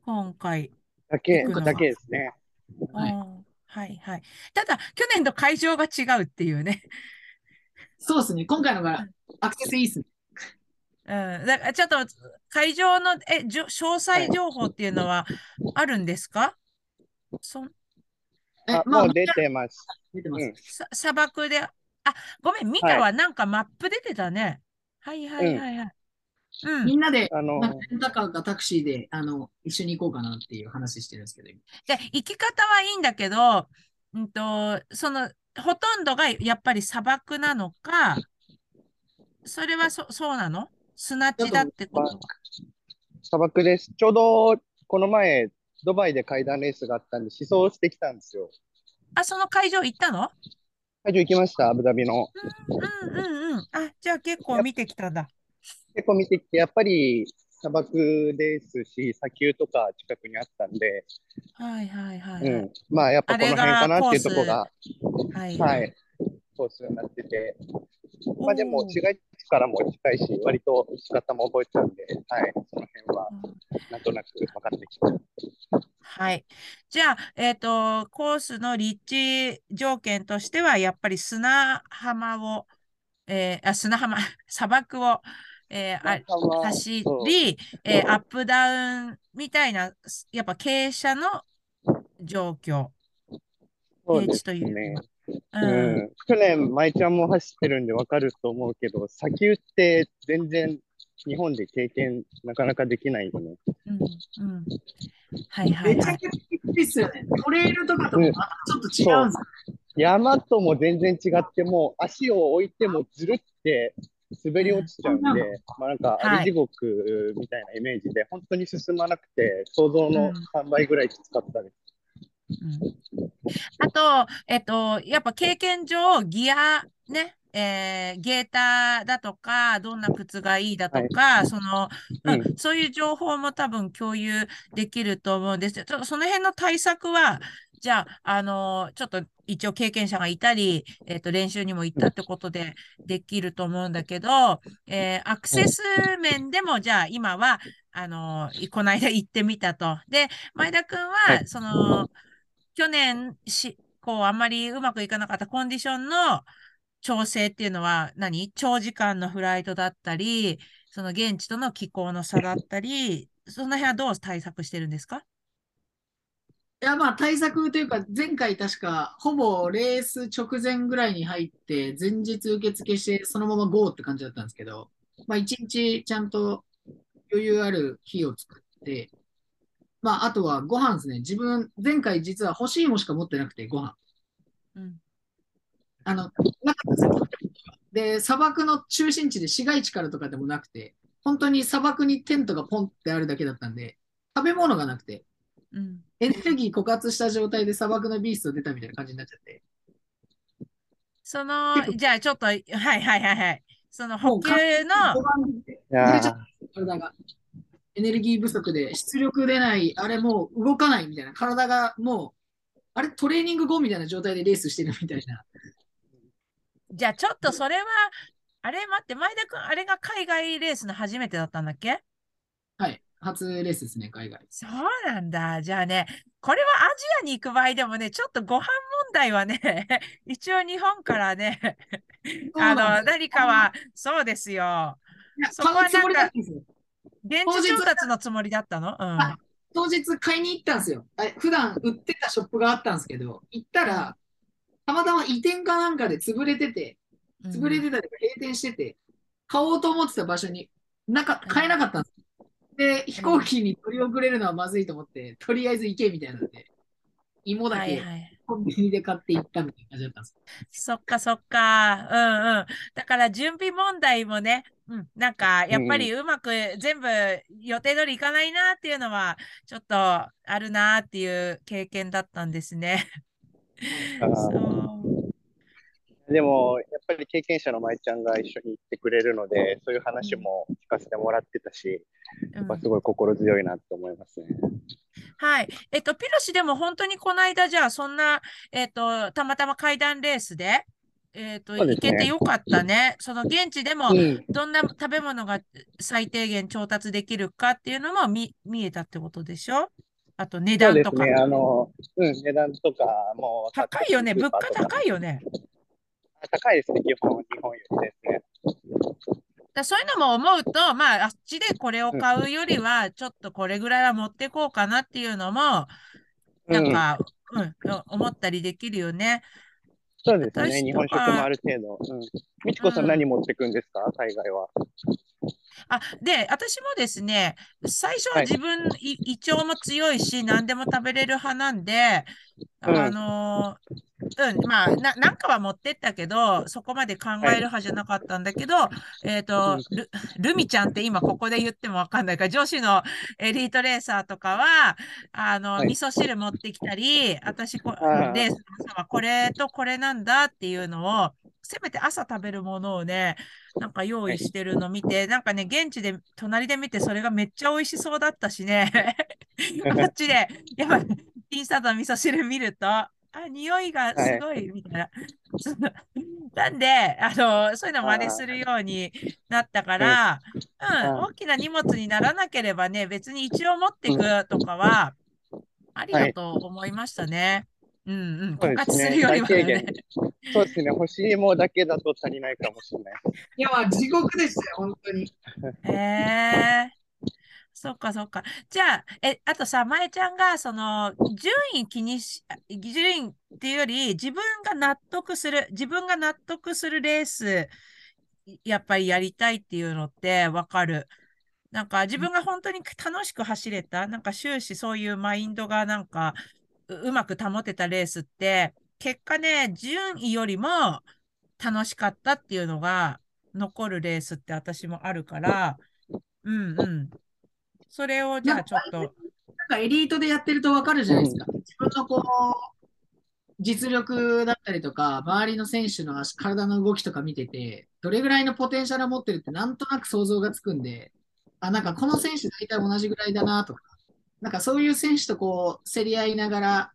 今回。だけだけですね。はいうんはいはい。ただ、去年と会場が違うっていうね。そうですね。今回のがアクセスいいっすね。うん。だからちょっと、会場の、え、じょ詳細情報っていうのはあるんですか？そんえあ、まあ、もう出てます。出てます。うんさ砂漠でごめん、ミカはなんかマップ出てたね。はいはいはいはい。うん。みんなで、あの、なんかレンタカーかタクシーで、あの、一緒に行こうかなっていう話してるんですけど、今で、行き方はいいんだけど、うんと、その、ほとんどがやっぱり砂漠なのか、それはそ、そうなの？砂地だってことは。砂漠です。ちょうど、この前、ドバイで階段レースがあったんで、試走してきたんですよ。あ、その会場行ったの？会場行きました、アブダビの。うんうんうん。あ、じゃあ結構見てきたんだ。結構見てきて、やっぱり砂漠ですし、砂丘とか近くにあったんで、はいはいはい。はいうん。まあ、やっぱこの辺かなっていうところが、はいはい、コースになってて、まあでも、市街地からも近いし、割と打ち方も覚えてたんで、はい、その辺はうんなんとなく分かってきた。はい。じゃあ、えっと、コースの立地条件としては、やっぱり砂浜を、えーあ、砂浜、砂漠を、えーあまあ走り、えーアップダウンみたいな、やっぱ傾斜の状況。平地というね。う。うんん。去年、舞ちゃんも走ってるんで分かると思うけど、砂丘って全然日本で経験なかなかできないよね。うん。うん。はいはいはい。めちゃくちゃきついっすよね。トレイルとかともまたちょっと違うんですよ。山とも全然違って、もう足を置いてもずるって滑り落ちちゃうんで、まあなんか、はいあり地獄みたいなイメージで、本当に進まなくて、想像の3倍ぐらいきつかったです。うんあと、えっと、やっぱ経験上、ギア、ね、えーゲーターだとか、どんな靴がいいだとか、その、うんうんそういう情報も多分共有できると思うんですよ。ちょっとその辺の対策は、じゃあ、あのちょっと一応経験者がいたり、えっと、練習にも行ったってことでできると思うんだけど、えーアクセス面でも、じゃあ今は、あのこの間行ってみたと。で、前田君は、はいその、去年し、こう、あんまりうまくいかなかったコンディションの調整っていうのは何？長時間のフライトだったり、その現地との気候の差だったり、その辺はどう対策してるんですか？いや、まあ対策というか、前回確か、ほぼレース直前ぐらいに入って、前日受付して、そのまま GO って感じだったんですけど、まあ一日ちゃんと余裕ある日を作って、まああとはご飯ですね。自分、前回実は欲しいもしか持ってなくて、ご飯。うん。あの、なかったんですよ。で、砂漠の中心地で市街地からとかでもなくて、本当に砂漠にテントがポンってあるだけだったんで、食べ物がなくて、うん。エネルギー枯渇した状態で砂漠のビースト出たみたいな感じになっちゃって。そのじゃあちょっと、はいはいはいはい。その補給の5、番でいやー揺れちゃった体が。エネルギー不足で出力出ない、あれもう動かないみたいな、体がもう、あれトレーニング後みたいな状態でレースしてるみたいな。じゃあちょっとそれは、あれ待って、前田君、あれが海外レースの初めてだったんだっけ？はい。初レースですね、海外。そうなんだ。じゃあね、これはアジアに行く場合でもね、ちょっとご飯問題はね、一応日本からね、あの、何かは、そうですよ。そこはなんか現地調達のつもりだったの？うん。あ当日買いに行ったんですよ。あ普段売ってたショップがあったんですけど、行ったら、たまたま移転かなんかで潰れてて、潰れてたり閉店してて、買おうと思ってた場所になか買えなかったんです。で、飛行機に取り遅れるのはまずいと思って、とりあえず行けみたいなんで、芋だけはいはい。コンビニで買って行ったみたいな感じだったんです。そっかそっか。うんうん。だから準備問題もね、うん、なんかやっぱりうまく全部予定通りいかないなっていうのはちょっとあるなっていう経験だったんですね。そう。でも、やっぱり経験者の舞ちゃんが一緒に行ってくれるので、そういう話も聞かせてもらってたし、やっぱすごい心強いなって思いますね。はい。えっと、ピロシでも本当にこの間じゃあそんな、えっと、たまたま階段レースで、えっと、ね行けてよかったね。その現地でもうん、どんな食べ物が最低限調達できるかっていうのも見、見えたってことでしょ？あと値段とか。ですね、あの、うん、値段とかも高いよね。物価高いよね。高いですね、基本、日本よりですね。だそういうのも思うと、まあ、あっちでこれを買うよりは、ちょっとこれぐらいは持ってこうかなっていうのも、なんか、うん、思ったりできるよね。そうですね。私日本食もある程度。うん。みちこさうんん何持ってくんですか？海外は。あ、で、私もですね、最初ははい自分、い胃腸も強いし、何でも食べれる派なんで、うんあのーうん、まあ、な、なんかは持ってったけど、そこまで考える派じゃなかったんだけど、えっと、ル、ルミちゃんって今ここで言ってもわかんないから、女子のエリートレーサーとかは、あの、はい。味噌汁持ってきたり、私こ、で、そはこれとこれなんだっていうのを、せめて朝食べるものをね、なんか用意してるの見て、なんかね、現地で、隣で見て、それがめっちゃ美味しそうだったしね、こっちで、やっぱ、インスタントの味噌汁見ると、あ、匂いがすごい、みたいな。なんで、あの、そういうの真似するようになったから、うん、うん大きな荷物にならなければね、別に一応持っていくとかは、ありだと思いましたね。うんうん、うですね渇するよりはね限。そうですね。欲しいものだけだと足りないかもしれない。いや、まあ、地獄でしたよ、本当に。へえ。そっかそっか。じゃあ、え、あとさ、まえちゃんが、その、順位気にし、順位っていうより、自分が納得する、自分が納得するレース、やっぱりやりたいっていうのってわかる。なんか自分が本当に楽しく走れた、なんか終始そういうマインドがなんかううまく保てたレースって、結果ね、順位よりも楽しかったっていうのが残るレースって私もあるから、うんうん。それをじゃあちょっと、なんかエリートでやってるとわかるじゃないですか。自分のこう、実力だったりとか、周りの選手の足体の動きとか見てて、どれぐらいのポテンシャルを持ってるってなんとなく想像がつくんで、あ、なんかこの選手大体同じぐらいだなとか、なんかそういう選手とこう、競り合いながら、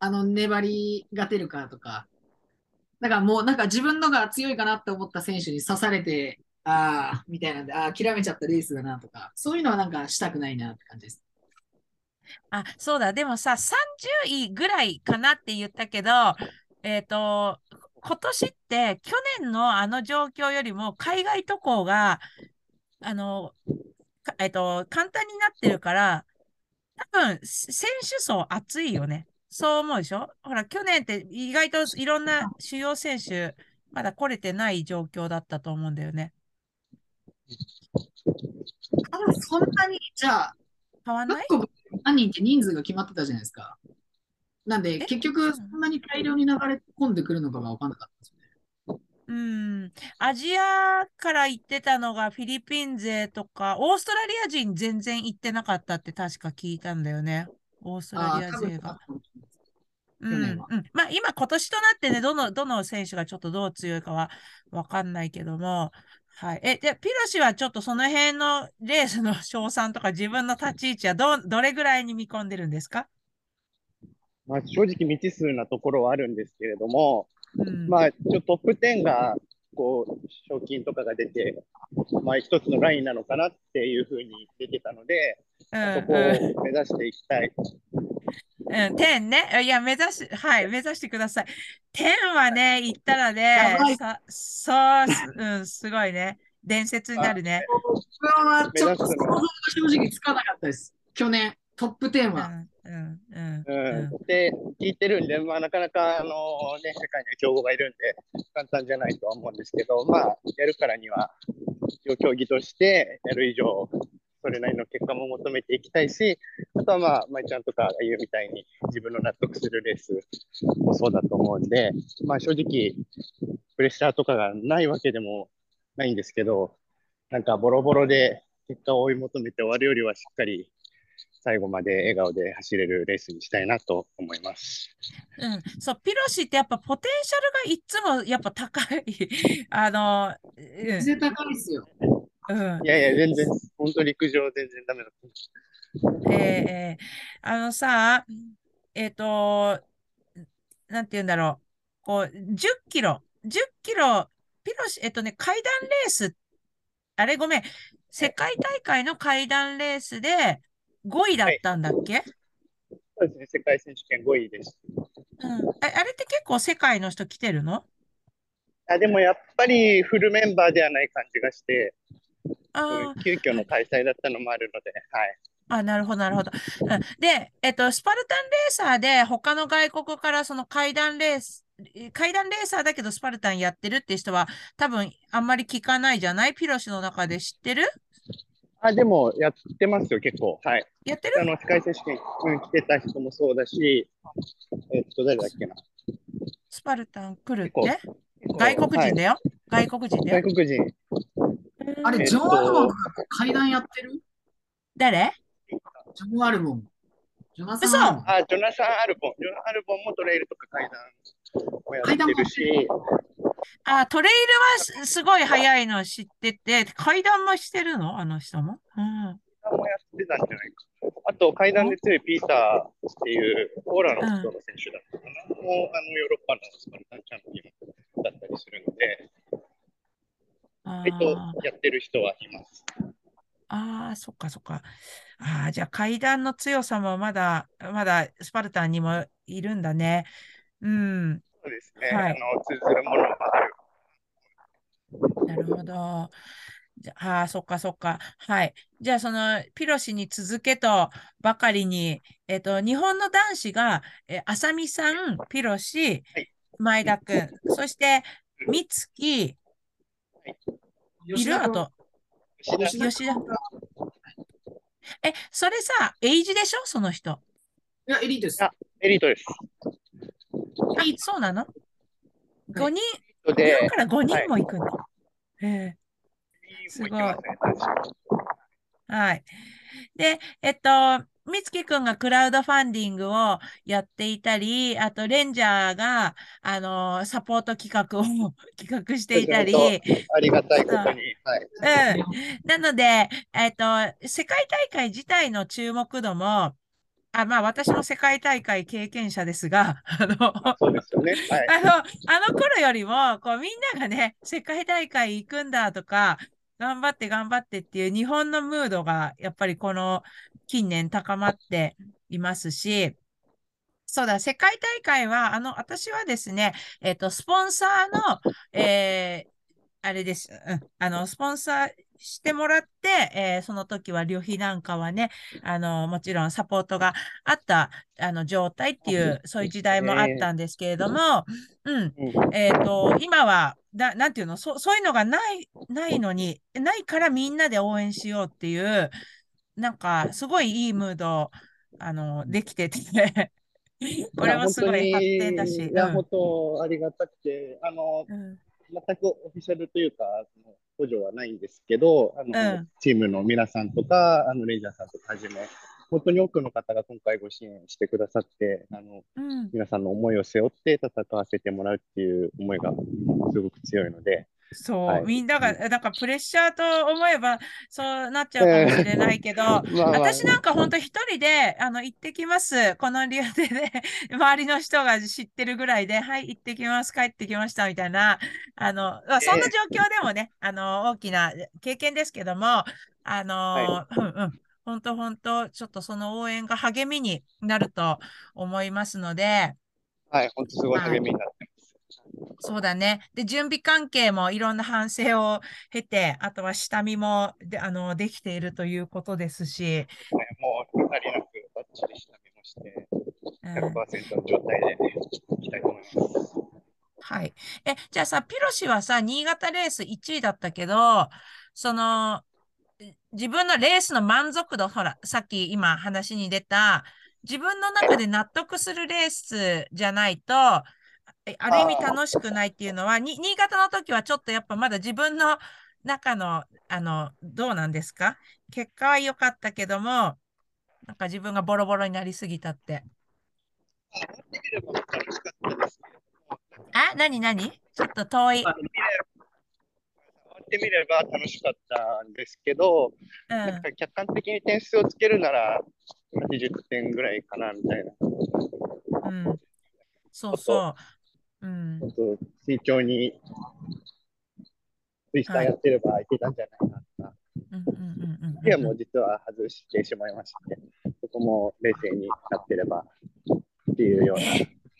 あの、粘りが出るかとか、だからもうなんか自分のが強いかなって思った選手に刺されて、ああ、みたいなんで、ああ、諦めちゃったレースだなとか、そういうのはなんかしたくないなって感じです。あ、そうだ、でもさ、30位ぐらいかなって言ったけど、えっと、今年って去年のあの状況よりも海外渡航が、あの、えっと、簡単になってるから、多分、選手層厚いよね。そう思うでしょ？ほら、去年って意外といろんな主要選手、まだ来れてない状況だったと思うんだよね。多分そんなに、じゃあ、変わんない？各国何人って人数が決まってたじゃないですか。なんで、え？結局、そんなに大量に流れ込んでくるのかが分かんなかったですね。うん。アジアから行ってたのがフィリピン勢とか、オーストラリア人全然行ってなかったって確か聞いたんだよね。オーストラリア勢が。そううん。まあ今今年となってね、どの、どの選手がちょっとどう強いかはわかんないけども、はい。え、で、ピロシはちょっとその辺のレースの賞賛とか自分の立ち位置はど、どれぐらいに見込んでるんですか？まあ、正直未知数なところはあるんですけれども、うん。まあ、ちょっとトップ10が、こう、賞金とかが出て、まあ、一つのラインなのかなっていうふうに出てたので、うんそこを目指していきたい。うん、10ね。いや、目指し、はい、目指してください。10はね、行ったらねそう、すうん、すごいね。伝説になるね。僕はちょっと想像が正直つかなかったです。去年、トップ10は。うん、うん、うん、うん、って聞いてるんで、まあ、なかなか、あのね、世界には強豪がいるんで、簡単じゃないとは思うんですけど、まあ、やるからには、一応競技としてやる以上、それなりの結果も求めていきたいし、あとはまあ、舞ちゃんとかが言うみたいに、自分の納得するレースもそうだと思うんで、まあ正直、プレッシャーとかがないわけでもないんですけど、なんかボロボロで結果を追い求めて終わるよりはしっかり最後まで笑顔で走れるレースにしたいなと思います。うん。そう、ピロシってやっぱポテンシャルがいつもやっぱ高い。あの、全然高いですよ。うん、うん。いやいや、全然、本当陸上全然ダメだった。えーえーあのさ、えっと、なんて言うんだろう。こう、10キロ、10キロ、ピロシ、えっとね、階段レース、あれごめん、世界大会の階段レースで5位だったんだっけ、そうですね、世界選手権5位です。うん、ああれって結構世界の人来てるの？あでもやっぱりフルメンバーではない感じがして、あ急遽の開催だったのもあるので、はい。あ、なるほど、なるほど。うん。で、えっと、スパルタンレーサーで他の外国からその階段レース階段レーサーだけどスパルタンやってるって人は多分あんまり聞かないじゃない？ピロシの中で知ってる？あ、でもやってますよ、結構。はい。やってる？あの、世界選手権、うん、来てた人もそうだし、えっと、誰だっけな。スパルタン来るって？外国人だよ。よ。外国人だよ。外国人。あれ、えっとジョン・アルモンが階段やってる？誰？ジョン・アルモン。ジョナサン・嘘アルモン。あ、ジョナサン・アルボン。ジョナサン・アルボンもトレイルとか階段もやってるし、あ、トレイルはすすごい速いの知ってて、階段もしてるの？あの人も？うん。階段もやってたんじゃないかな。あと、階段で強いピーターっていう、ポーラの人の選手だったかな。もう、あの、ヨーロッパのスパルタンチャンピオンだったりするので、あ割とーやってる人はいます。あー、そっかそっか。ああ、じゃあ階段の強さもまだ、まだスパルタンにもいるんだね。うん。そうですね。はいあの、通ずるものもある。なるほど。じゃあ、あーそっかそっか。はい。じゃあ、その、ピロシに続けとばかりに、えっと、日本の男子が、え、浅見さん、ピロシはい、前田くん、そして、美月、いる？あと、吉田吉田吉田え、それさ、エイジでしょ？その人。いや、エリートです。あエリートです。あ、そうなの ?5 人、日で本、から5人も行くんだ。へえすごいはい。で、えっと、みつきくんがクラウドファンディングをやっていたり、あと、レンジャーが、あの、サポート企画を 企画していたり、ありがたいことに。はい。うん。なので、えっと、世界大会自体の注目度も、あ、まあ、私も世界大会経験者ですが、あの、そうですよね。はい。あの、あの頃よりも、こう、みんながね、世界大会行くんだとか、頑張って頑張ってっていう日本のムードが、やっぱりこの近年高まっていますし、そうだ、世界大会は、あの、私はですね、えっと、スポンサーの、えーあれです、うん、あの、スポンサーしてもらって、えーその時は旅費なんかはね、あの、もちろんサポートがあった、あの、状態っていう、そういう時代もあったんですけれども、うん、うん。えっと、今は、な、なんていうの、そ、そういうのがない、ないのに、ないからみんなで応援しようっていう、なんか、すごいいいムード、あの、できてて、これもすごい発展だし。いや、うん本当ありがたくて、あの、うん。全くオフィシャルというか、その補助はないんですけど、あの、うん。チームの皆さんとか、あの、レイジャーさんとかはじめ、本当に多くの方が今回ご支援してくださって、あの、うん、皆さんの思いを背負って戦わせてもらうっていう思いがすごく強いので、そう、はい。みんなが、なんかプレッシャーと思えば、そうなっちゃうかもしれないけど、まあまあ。私なんか本当一人で、あの、行ってきます。この理由でね、周りの人が知ってるぐらいで、はい、行ってきます、帰ってきました、みたいな、あの、まあそんな状況でもね、あの、大きな経験ですけども、あの、はうんうん。本当本当、ちょっとその応援が励みになると思いますので、はい、本当すごい励みになってます。そうだね。で、準備関係もいろんな反省を経て、あとは下見もで、あの、できているということですし、ねもう、二人なくバッチリ下見もして、うん100%の状態でいきたいと思います。はい。え、じゃあさ、ピロシはさ、新潟レース1位だったけど、その、自分のレースの満足度、ほら、さっき今話に出た、自分の中で納得するレースじゃないと、えある意味楽しくないっていうのは、に新潟の時はちょっとやっぱまだ自分の中の、あの、どうなんですか？結果は良かったけども、なんか自分がボロボロになりすぎたって。あ、なになにちょっと遠い。終わってみれば楽しかったんですけど、うんなんか客観的に点数をつけるなら、20点ぐらいかなみたいな、うん。そうそう。うん。本当慎重にツイスターやってればいけたんじゃないかな。うんうんうんうんうんいや、もう実は外してしまいまして、そこも冷静になってればっていうような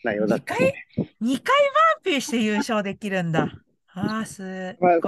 内容だったので。2回バーピーして優勝できるんだ。ああ、すまあ、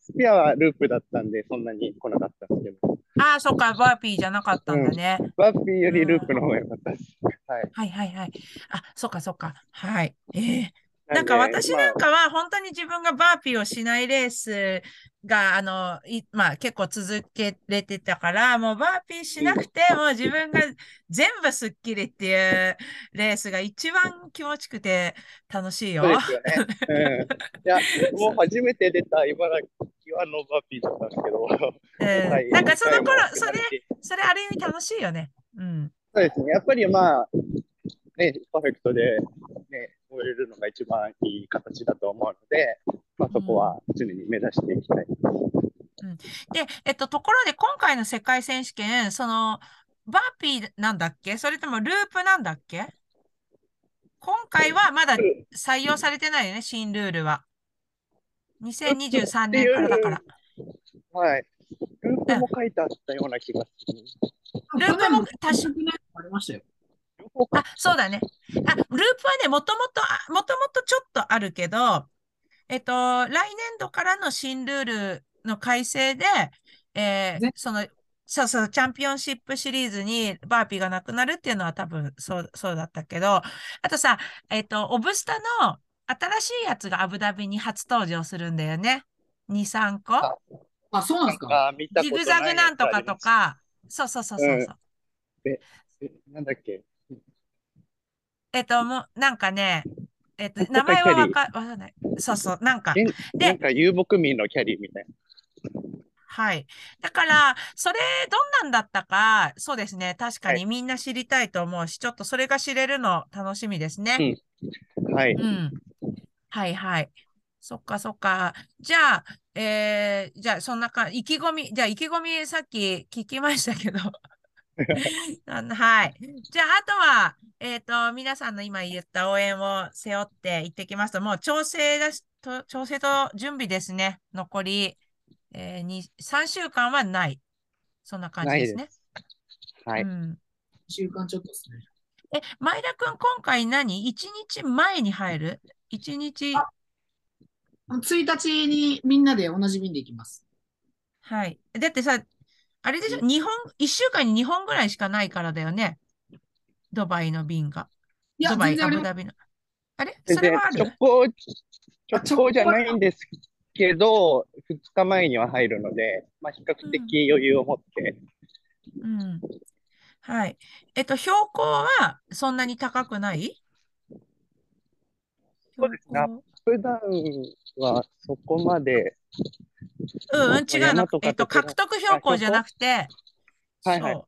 スピアはループだったんで、そんなに来なかったんですけど、ああ、そっか、バーピーじゃなかったんだね。バーピーよりループの方が良かったです。はい。はいはいはい。あ、そっかそっか。はい。ええなんか私なんかは本当に自分がバーピーをしないレースが、あの、いまあ結構続けれてたから、もうバーピーしなくて、もう自分が全部スッキリっていうレースが一番気持ちくて楽しいよ。そうですよね。うん。いや、もう初めて出た茨城はノーバーピーだったんですけど、なんかその頃それそれある意味楽しいよね。うん。そうですね。やっぱりまあ、ね、パーフェクトで、ね、終えるのが一番いい形だと思うので、まあそこは常に目指していきたい。で、えっと、ところで今回の世界選手権、その、バーピーなんだっけ？それともループなんだっけ？今回はまだ採用されてないよね、新ルールは。2023年からだから。はい。ループも書いてあったような気がする。ループも多少ありましたよ。あ、そうだね。あ、ループはね、もともと、あもともとちょっとあるけど、えっと、来年度からの新ルールの改正で、えーぜその、そうそう、チャンピオンシップシリーズにバーピーがなくなるっていうのは多分そう、そうだったけど、あとさ、えっと、オブスタの新しいやつがアブダビに初登場するんだよね。2、3個。ああ、そうなんですか？あ見たジグことないザグなんとかとか、そうそうそうそうそう。うんなんだっけ？えっと、もう、なんかね、えっと、名前はわキか、わかんない。そうそう、なんか、えでなんか遊牧民のキャリーみたいはい。だから、それ、どんなんだったか、そうですね。確かにみんな知りたいと思うし、ちょっとそれが知れるの楽しみですね。な。はい。うん。はいはい。そっかそっか。じゃあ、えー、じゃあ、そんなか、意気込み、じゃあ、意気込み、さっき聞きましたけど。あのはい。じゃあ、あとは、えっと、皆さんの今言った応援を背負って行ってきますと、もう調整だし、と調整と準備ですね。残り、えー、に3週間はない。そんな感じですね。はい。うん。週間ちょっとですね。え、前田くん、今回何 ?1 日前に入る ?1 日、あ1日にみんなで同じ便で行きます。はい。だってさ、あれでしょ、日本、1週間に2本ぐらいしかないからだよね。ドバイの便が。ドバイ。アブダビの。あれ？それはある？直行、行じゃないんですけど、2日前には入るので、まあ、比較的余裕を持って、うん。はい。えっと、標高はそんなに高くない？そうですね標高？普段はそこまで、うん、うん、違うの。えっと、獲得標高じゃなくて、はいはい。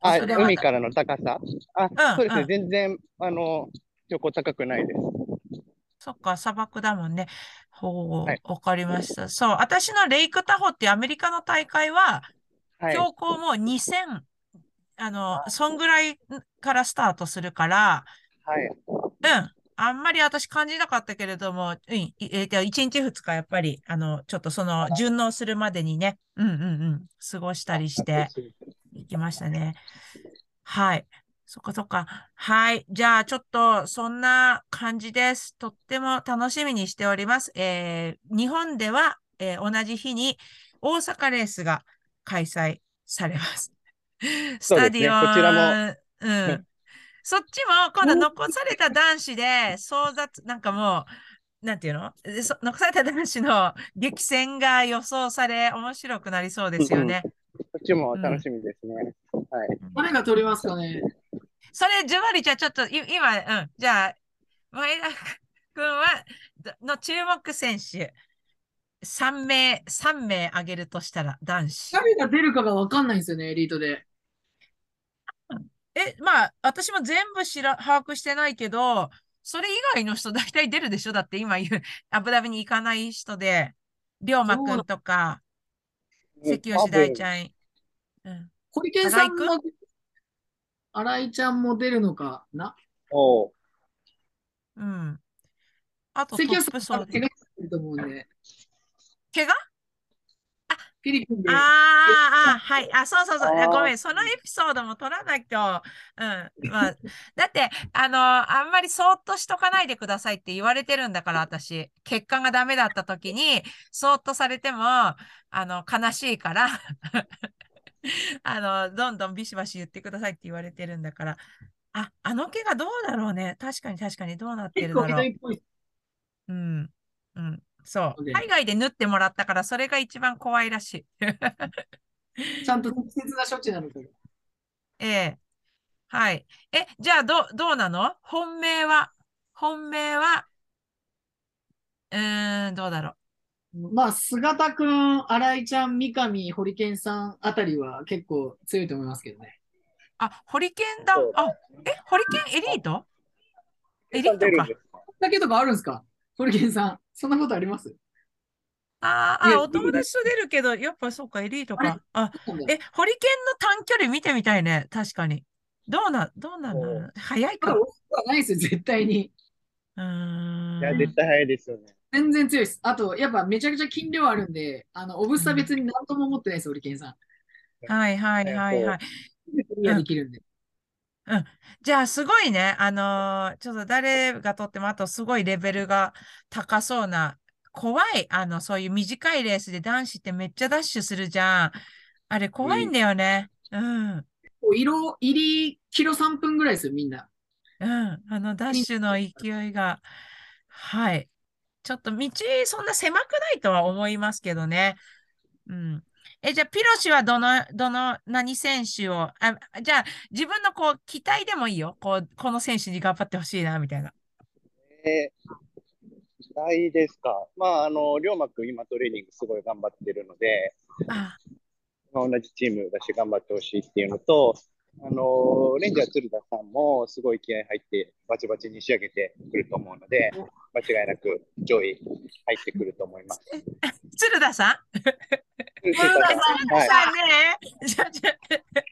あ、海からの高さ？あ、うんそうですね、うん全然、あの、標高高くないです。そっか、砂漠だもんね。ほうはい、わかりました。そう、私のレイクタホってアメリカの大会は、はい。標高も2000、あの、そんぐらいからスタートするから、はい。うん。あんまり私感じなかったけれども、うん、いえっと、1日2日やっぱり、あの、ちょっとその、順応するまでにね、うんうんうん、過ごしたりして、行きましたね。はい。そっかそっか。はい。じゃあ、ちょっと、そんな感じです。とっても楽しみにしております。えー日本では、えー同じ日に大阪レースが開催されます。スタディオン、こちらもうん。そっちも、今度残された男子で、争奪、なんかもう、なんていうの？残された男子の激戦が予想され、面白くなりそうですよね。こっちも楽しみですね。はい。誰が取りますかね？それ、ジュバリちゃん、ちょっと、い今、うん、じゃあ、前田君は、どの注目選手、3名、三名挙げるとしたら、男子。誰が出るかが分かんないんですよね、エリートで。え、まあ、私も全部知ら、把握してないけど、それ以外の人大体出るでしょ？だって今言う、アブダビに行かない人で、龍馬くんとか、関吉大ちゃん、うん、ホリケンさんも、新井ちゃんも出るのかな？おう。うん。あと関吉。さんは怪我してると思うんで、怪我？フィリピンであーあー、はい。あ、そうそうそう。ごめん。そのエピソードも取らなきゃ。うん。まあ、だって、あの、あんまりそーっとしとかないでくださいって言われてるんだから、私。結果がダメだった時に、そーっとされても、あの、悲しいから、あの、どんどんビシバシ言ってくださいって言われてるんだから。あ、あの毛がどうだろうね。確かに確かにどうなって結るだろう。構ひどいっぽい。うん。うん。そう。で海外で縫ってもらったから、それが一番怖いらしい。ちゃんと適切な処置なのか。ええ。はい。え、じゃあ、ど、どうなの？本命は、本命は、うーん、どうだろう。まあ、菅田くん、新井ちゃん、三上、堀健さんあたりは結構強いと思いますけどね。あ、ホリケンだ。あ、え、ホリケンエリート？エリートかだけとかあるんですか？堀健さん。そんなことあります？あーあ、お友達と出るけど、やっぱそうか、エリートか。あ、え、ホリケンの短距離見てみたいね。確かに。どうな、どうなんだろう。早いか。まだ大きくはないですよ、絶対に。うーん。いや、絶対早いですよね。全然強いです。あと、やっぱめちゃくちゃ筋量あるんで、あの、オブスタ別に何とも思ってないです、堀健さん。はいはいはいはい。クリアできるんで。じゃあ、すごいね。あのーちょっと誰がとっても、あとすごいレベルが高そうな、怖い、あの、そういう短いレースで男子ってめっちゃダッシュするじゃん。あれ怖いんだよね。うん。色、入り、キロ3分ぐらいですよ、みんな。うん。あの、ダッシュの勢いが、はい。ちょっと道、そんな狭くないとは思いますけどね。うん。え、じゃあ、ピロシはどの、どの、何選手を、あ、じゃあ、自分のこう、期待でもいいよ。こう、この選手に頑張ってほしいな、みたいな。えー、期待ですか？まあ、あの、龍馬くん今トレーニングすごい頑張ってるので、あ、まあ、同じチームだし頑張ってほしいっていうのと、あの、レンジャー鶴田さんもすごい気合入ってバチバチに仕上げてくると思うので、間違いなく上位入ってくると思います。鶴田さん？鶴田さんね、ちょ、ちょ、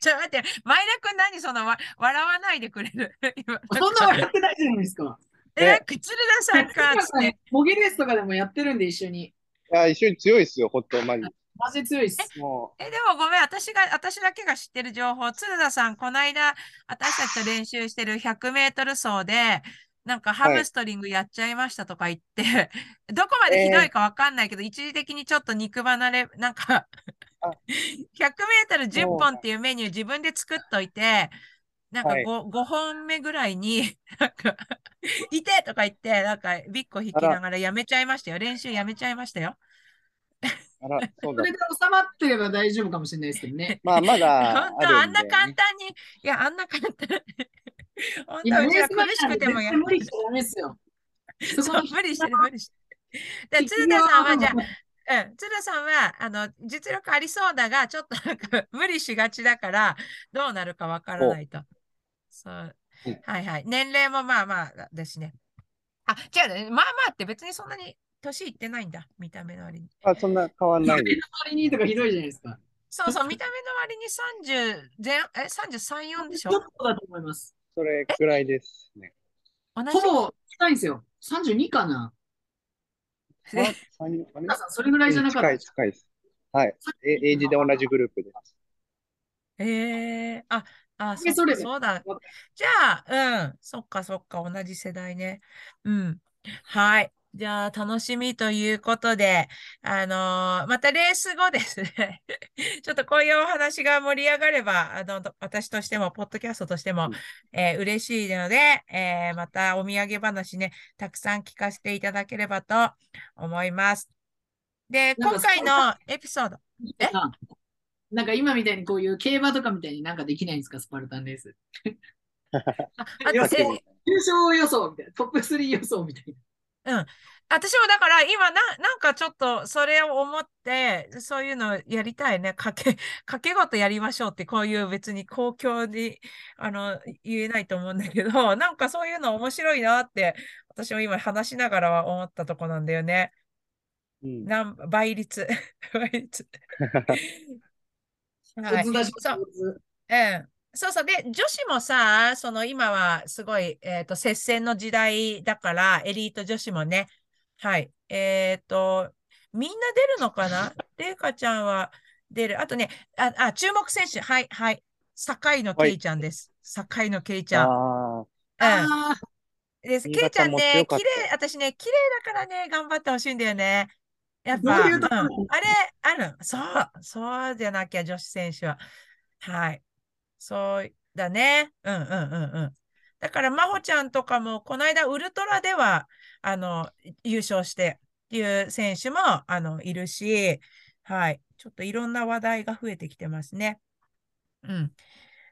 ちょ、待って、前田くん何そのわ、笑わないでくれる？今そんな笑ってないじゃないですか。え、鶴田さんか、つって。モゲレースとかでもやってるんで、一緒に。いや、一緒に強いですよ、ほんと、マジ。マジで強いです。もえ、でもごめん、私が、私だけが知ってる情報、鶴田さん、この間、私たちと練習してる100メートル走で、なんかハムストリングやっちゃいましたとか言って、どこまでひどいかわかんないけど、一時的にちょっと肉離れ、なんかあ100メートル10本っていうメニュー自分で作っといて、なんかはい 5, 5本目ぐらいに、なんか、いてとか言って、なんかビッコ引きながらやめちゃいましたよ。練習やめちゃいましたよ。う、あら、そうだそれ。で収まってれば大丈夫かもしれないですけどね。まあ、まだ本当、ああるんで、んな簡ね。単に、いや、あんな簡単に。本当、うちはレース前苦しくてもやなんで絶対無理しちゃダメですよ。そ無理してる、無理してる。で、鶴田さんは、じゃあ、うん、鶴田さんは、あの、実力ありそうだが、ちょっとなんか無理しがちだから、どうなるかわからないと。そううん。はいはい。年齢もまあまあですね。あ、違うね。まあまあって別にそんなに年いってないんだ。見た目の割に。あ、そんな変わんない目のです。割にとかひどいじゃないですか。そうそう、見た目の割に30前、え、33、4でしちょっょとだと思います。それくらいですね。同じ？ほぼ近いんですよ。32かな。あで三人あれ？皆さん、それぐらいじゃなかった？近い、近いです。はい。え、エイジで同じグループです。ええあ、あ、そそれでそうだ。じゃあ、うん、そっか、そっか、同じ世代ね。うん。はい。じゃあ、楽しみということで、あのーまたレース後ですね。ちょっとこういうお話が盛り上がれば、あの、私としても、ポッドキャストとしても、うんえー嬉しいので、えーまたお土産話ね、たくさん聞かせていただければと思います。で、今回のエピソード、え？あなんか今みたいにこういう競馬とかみたいになんかできないんですか、スパルタンレース。あ、あ優勝予想みたいな、トップ3予想みたいな。私もだから今な、なんかちょっとそれを思って、そういうのやりたいね。かけ、かけごとやりましょうって、こういう別に公共に、あの、言えないと思うんだけど、なんかそういうの面白いなって、私も今話しながらは思ったとこなんだよね。うん。なん倍率。倍率。はい。うん。そうそう。で、女子もさ、その今はすごい、えっと、接戦の時代だから、エリート女子もね。はい。えっと、みんな出るのかな？レイカちゃんは出る。あとね、あ、あ、注目選手。はい、はい。坂野はいケイちゃんです。坂野ケイちゃん。あうん。あです。新ケイちゃ潟んね、綺麗、私ね、綺麗だからね、頑張ってほしいんだよね。やっぱ、いうところうん、あれ、ある。そう、そうじゃなきゃ女子選手は。はい。そうだね。うんうんうんうん。だから、真帆ちゃんとかも、この間、ウルトラでは、あの、優勝してっていう選手も、あの、いるし、はい。ちょっといろんな話題が増えてきてますね。うん。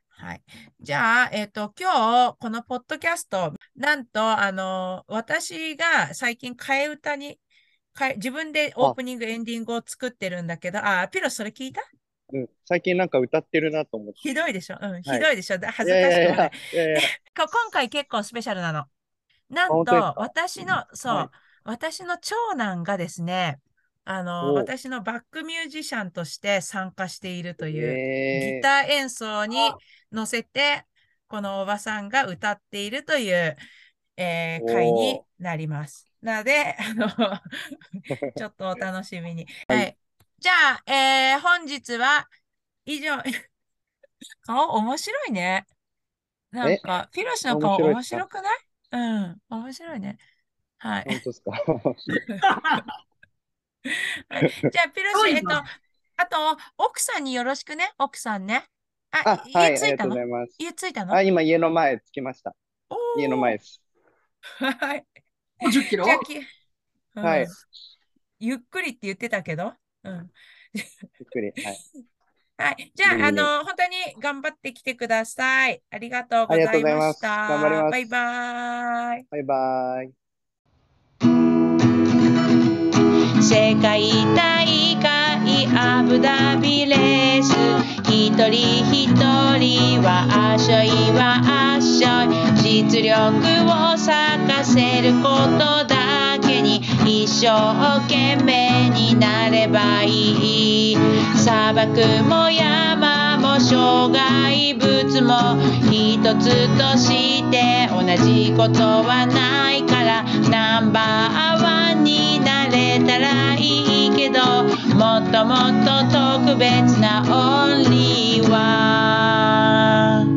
はい。じゃあ、えっと、今日、このポッドキャスト、なんと、あの、私が最近、替え歌に、自分でオープニング、エンディングを作ってるんだけど、あ、ピロそれ聞いた？うん、最近なんか歌ってるなと思って。ひどいでしょ？うん、ひはい。どいでしょ？だ恥いずかしくもない。今回結構スペシャルなの。なんと私の、そう、はい。私の長男がですね、あの、お私のバックミュージシャンとして参加しているという、えギター演奏に乗せて、このおばさんが歌っているという、えーおー回になります。なので、あの、ちょっとお楽しみに。はい。じゃあ、えー本日は以上。顔面白いね。なんえ？か、フィロシの顔面面白くない？うん、面白いね。はい。本当ですか？は いじゃあ、ピロシ、えっと、あと、奥さんによろしくね、奥さんね。あ、あ、家着いたの？りがとうございます。家着いたの？あ、今家の前着きました。お家の前です。ーはい。もう10キロはいゆっくりって言ってたけど。うん。ゆっくり。はい。はい。じゃあ、あの、本当に頑張ってきてください。ありがとうごありがとざいうございました。頑張りますバイバイ。バイバイ。世界大会アブダビレース一人一人はあしょいはあしょい実力を咲かせることだ一生懸命になればいい砂漠も山も障害物も一つとして同じことはないからナンバーワンになれたらいいけどもっともっと特別なオンリーワン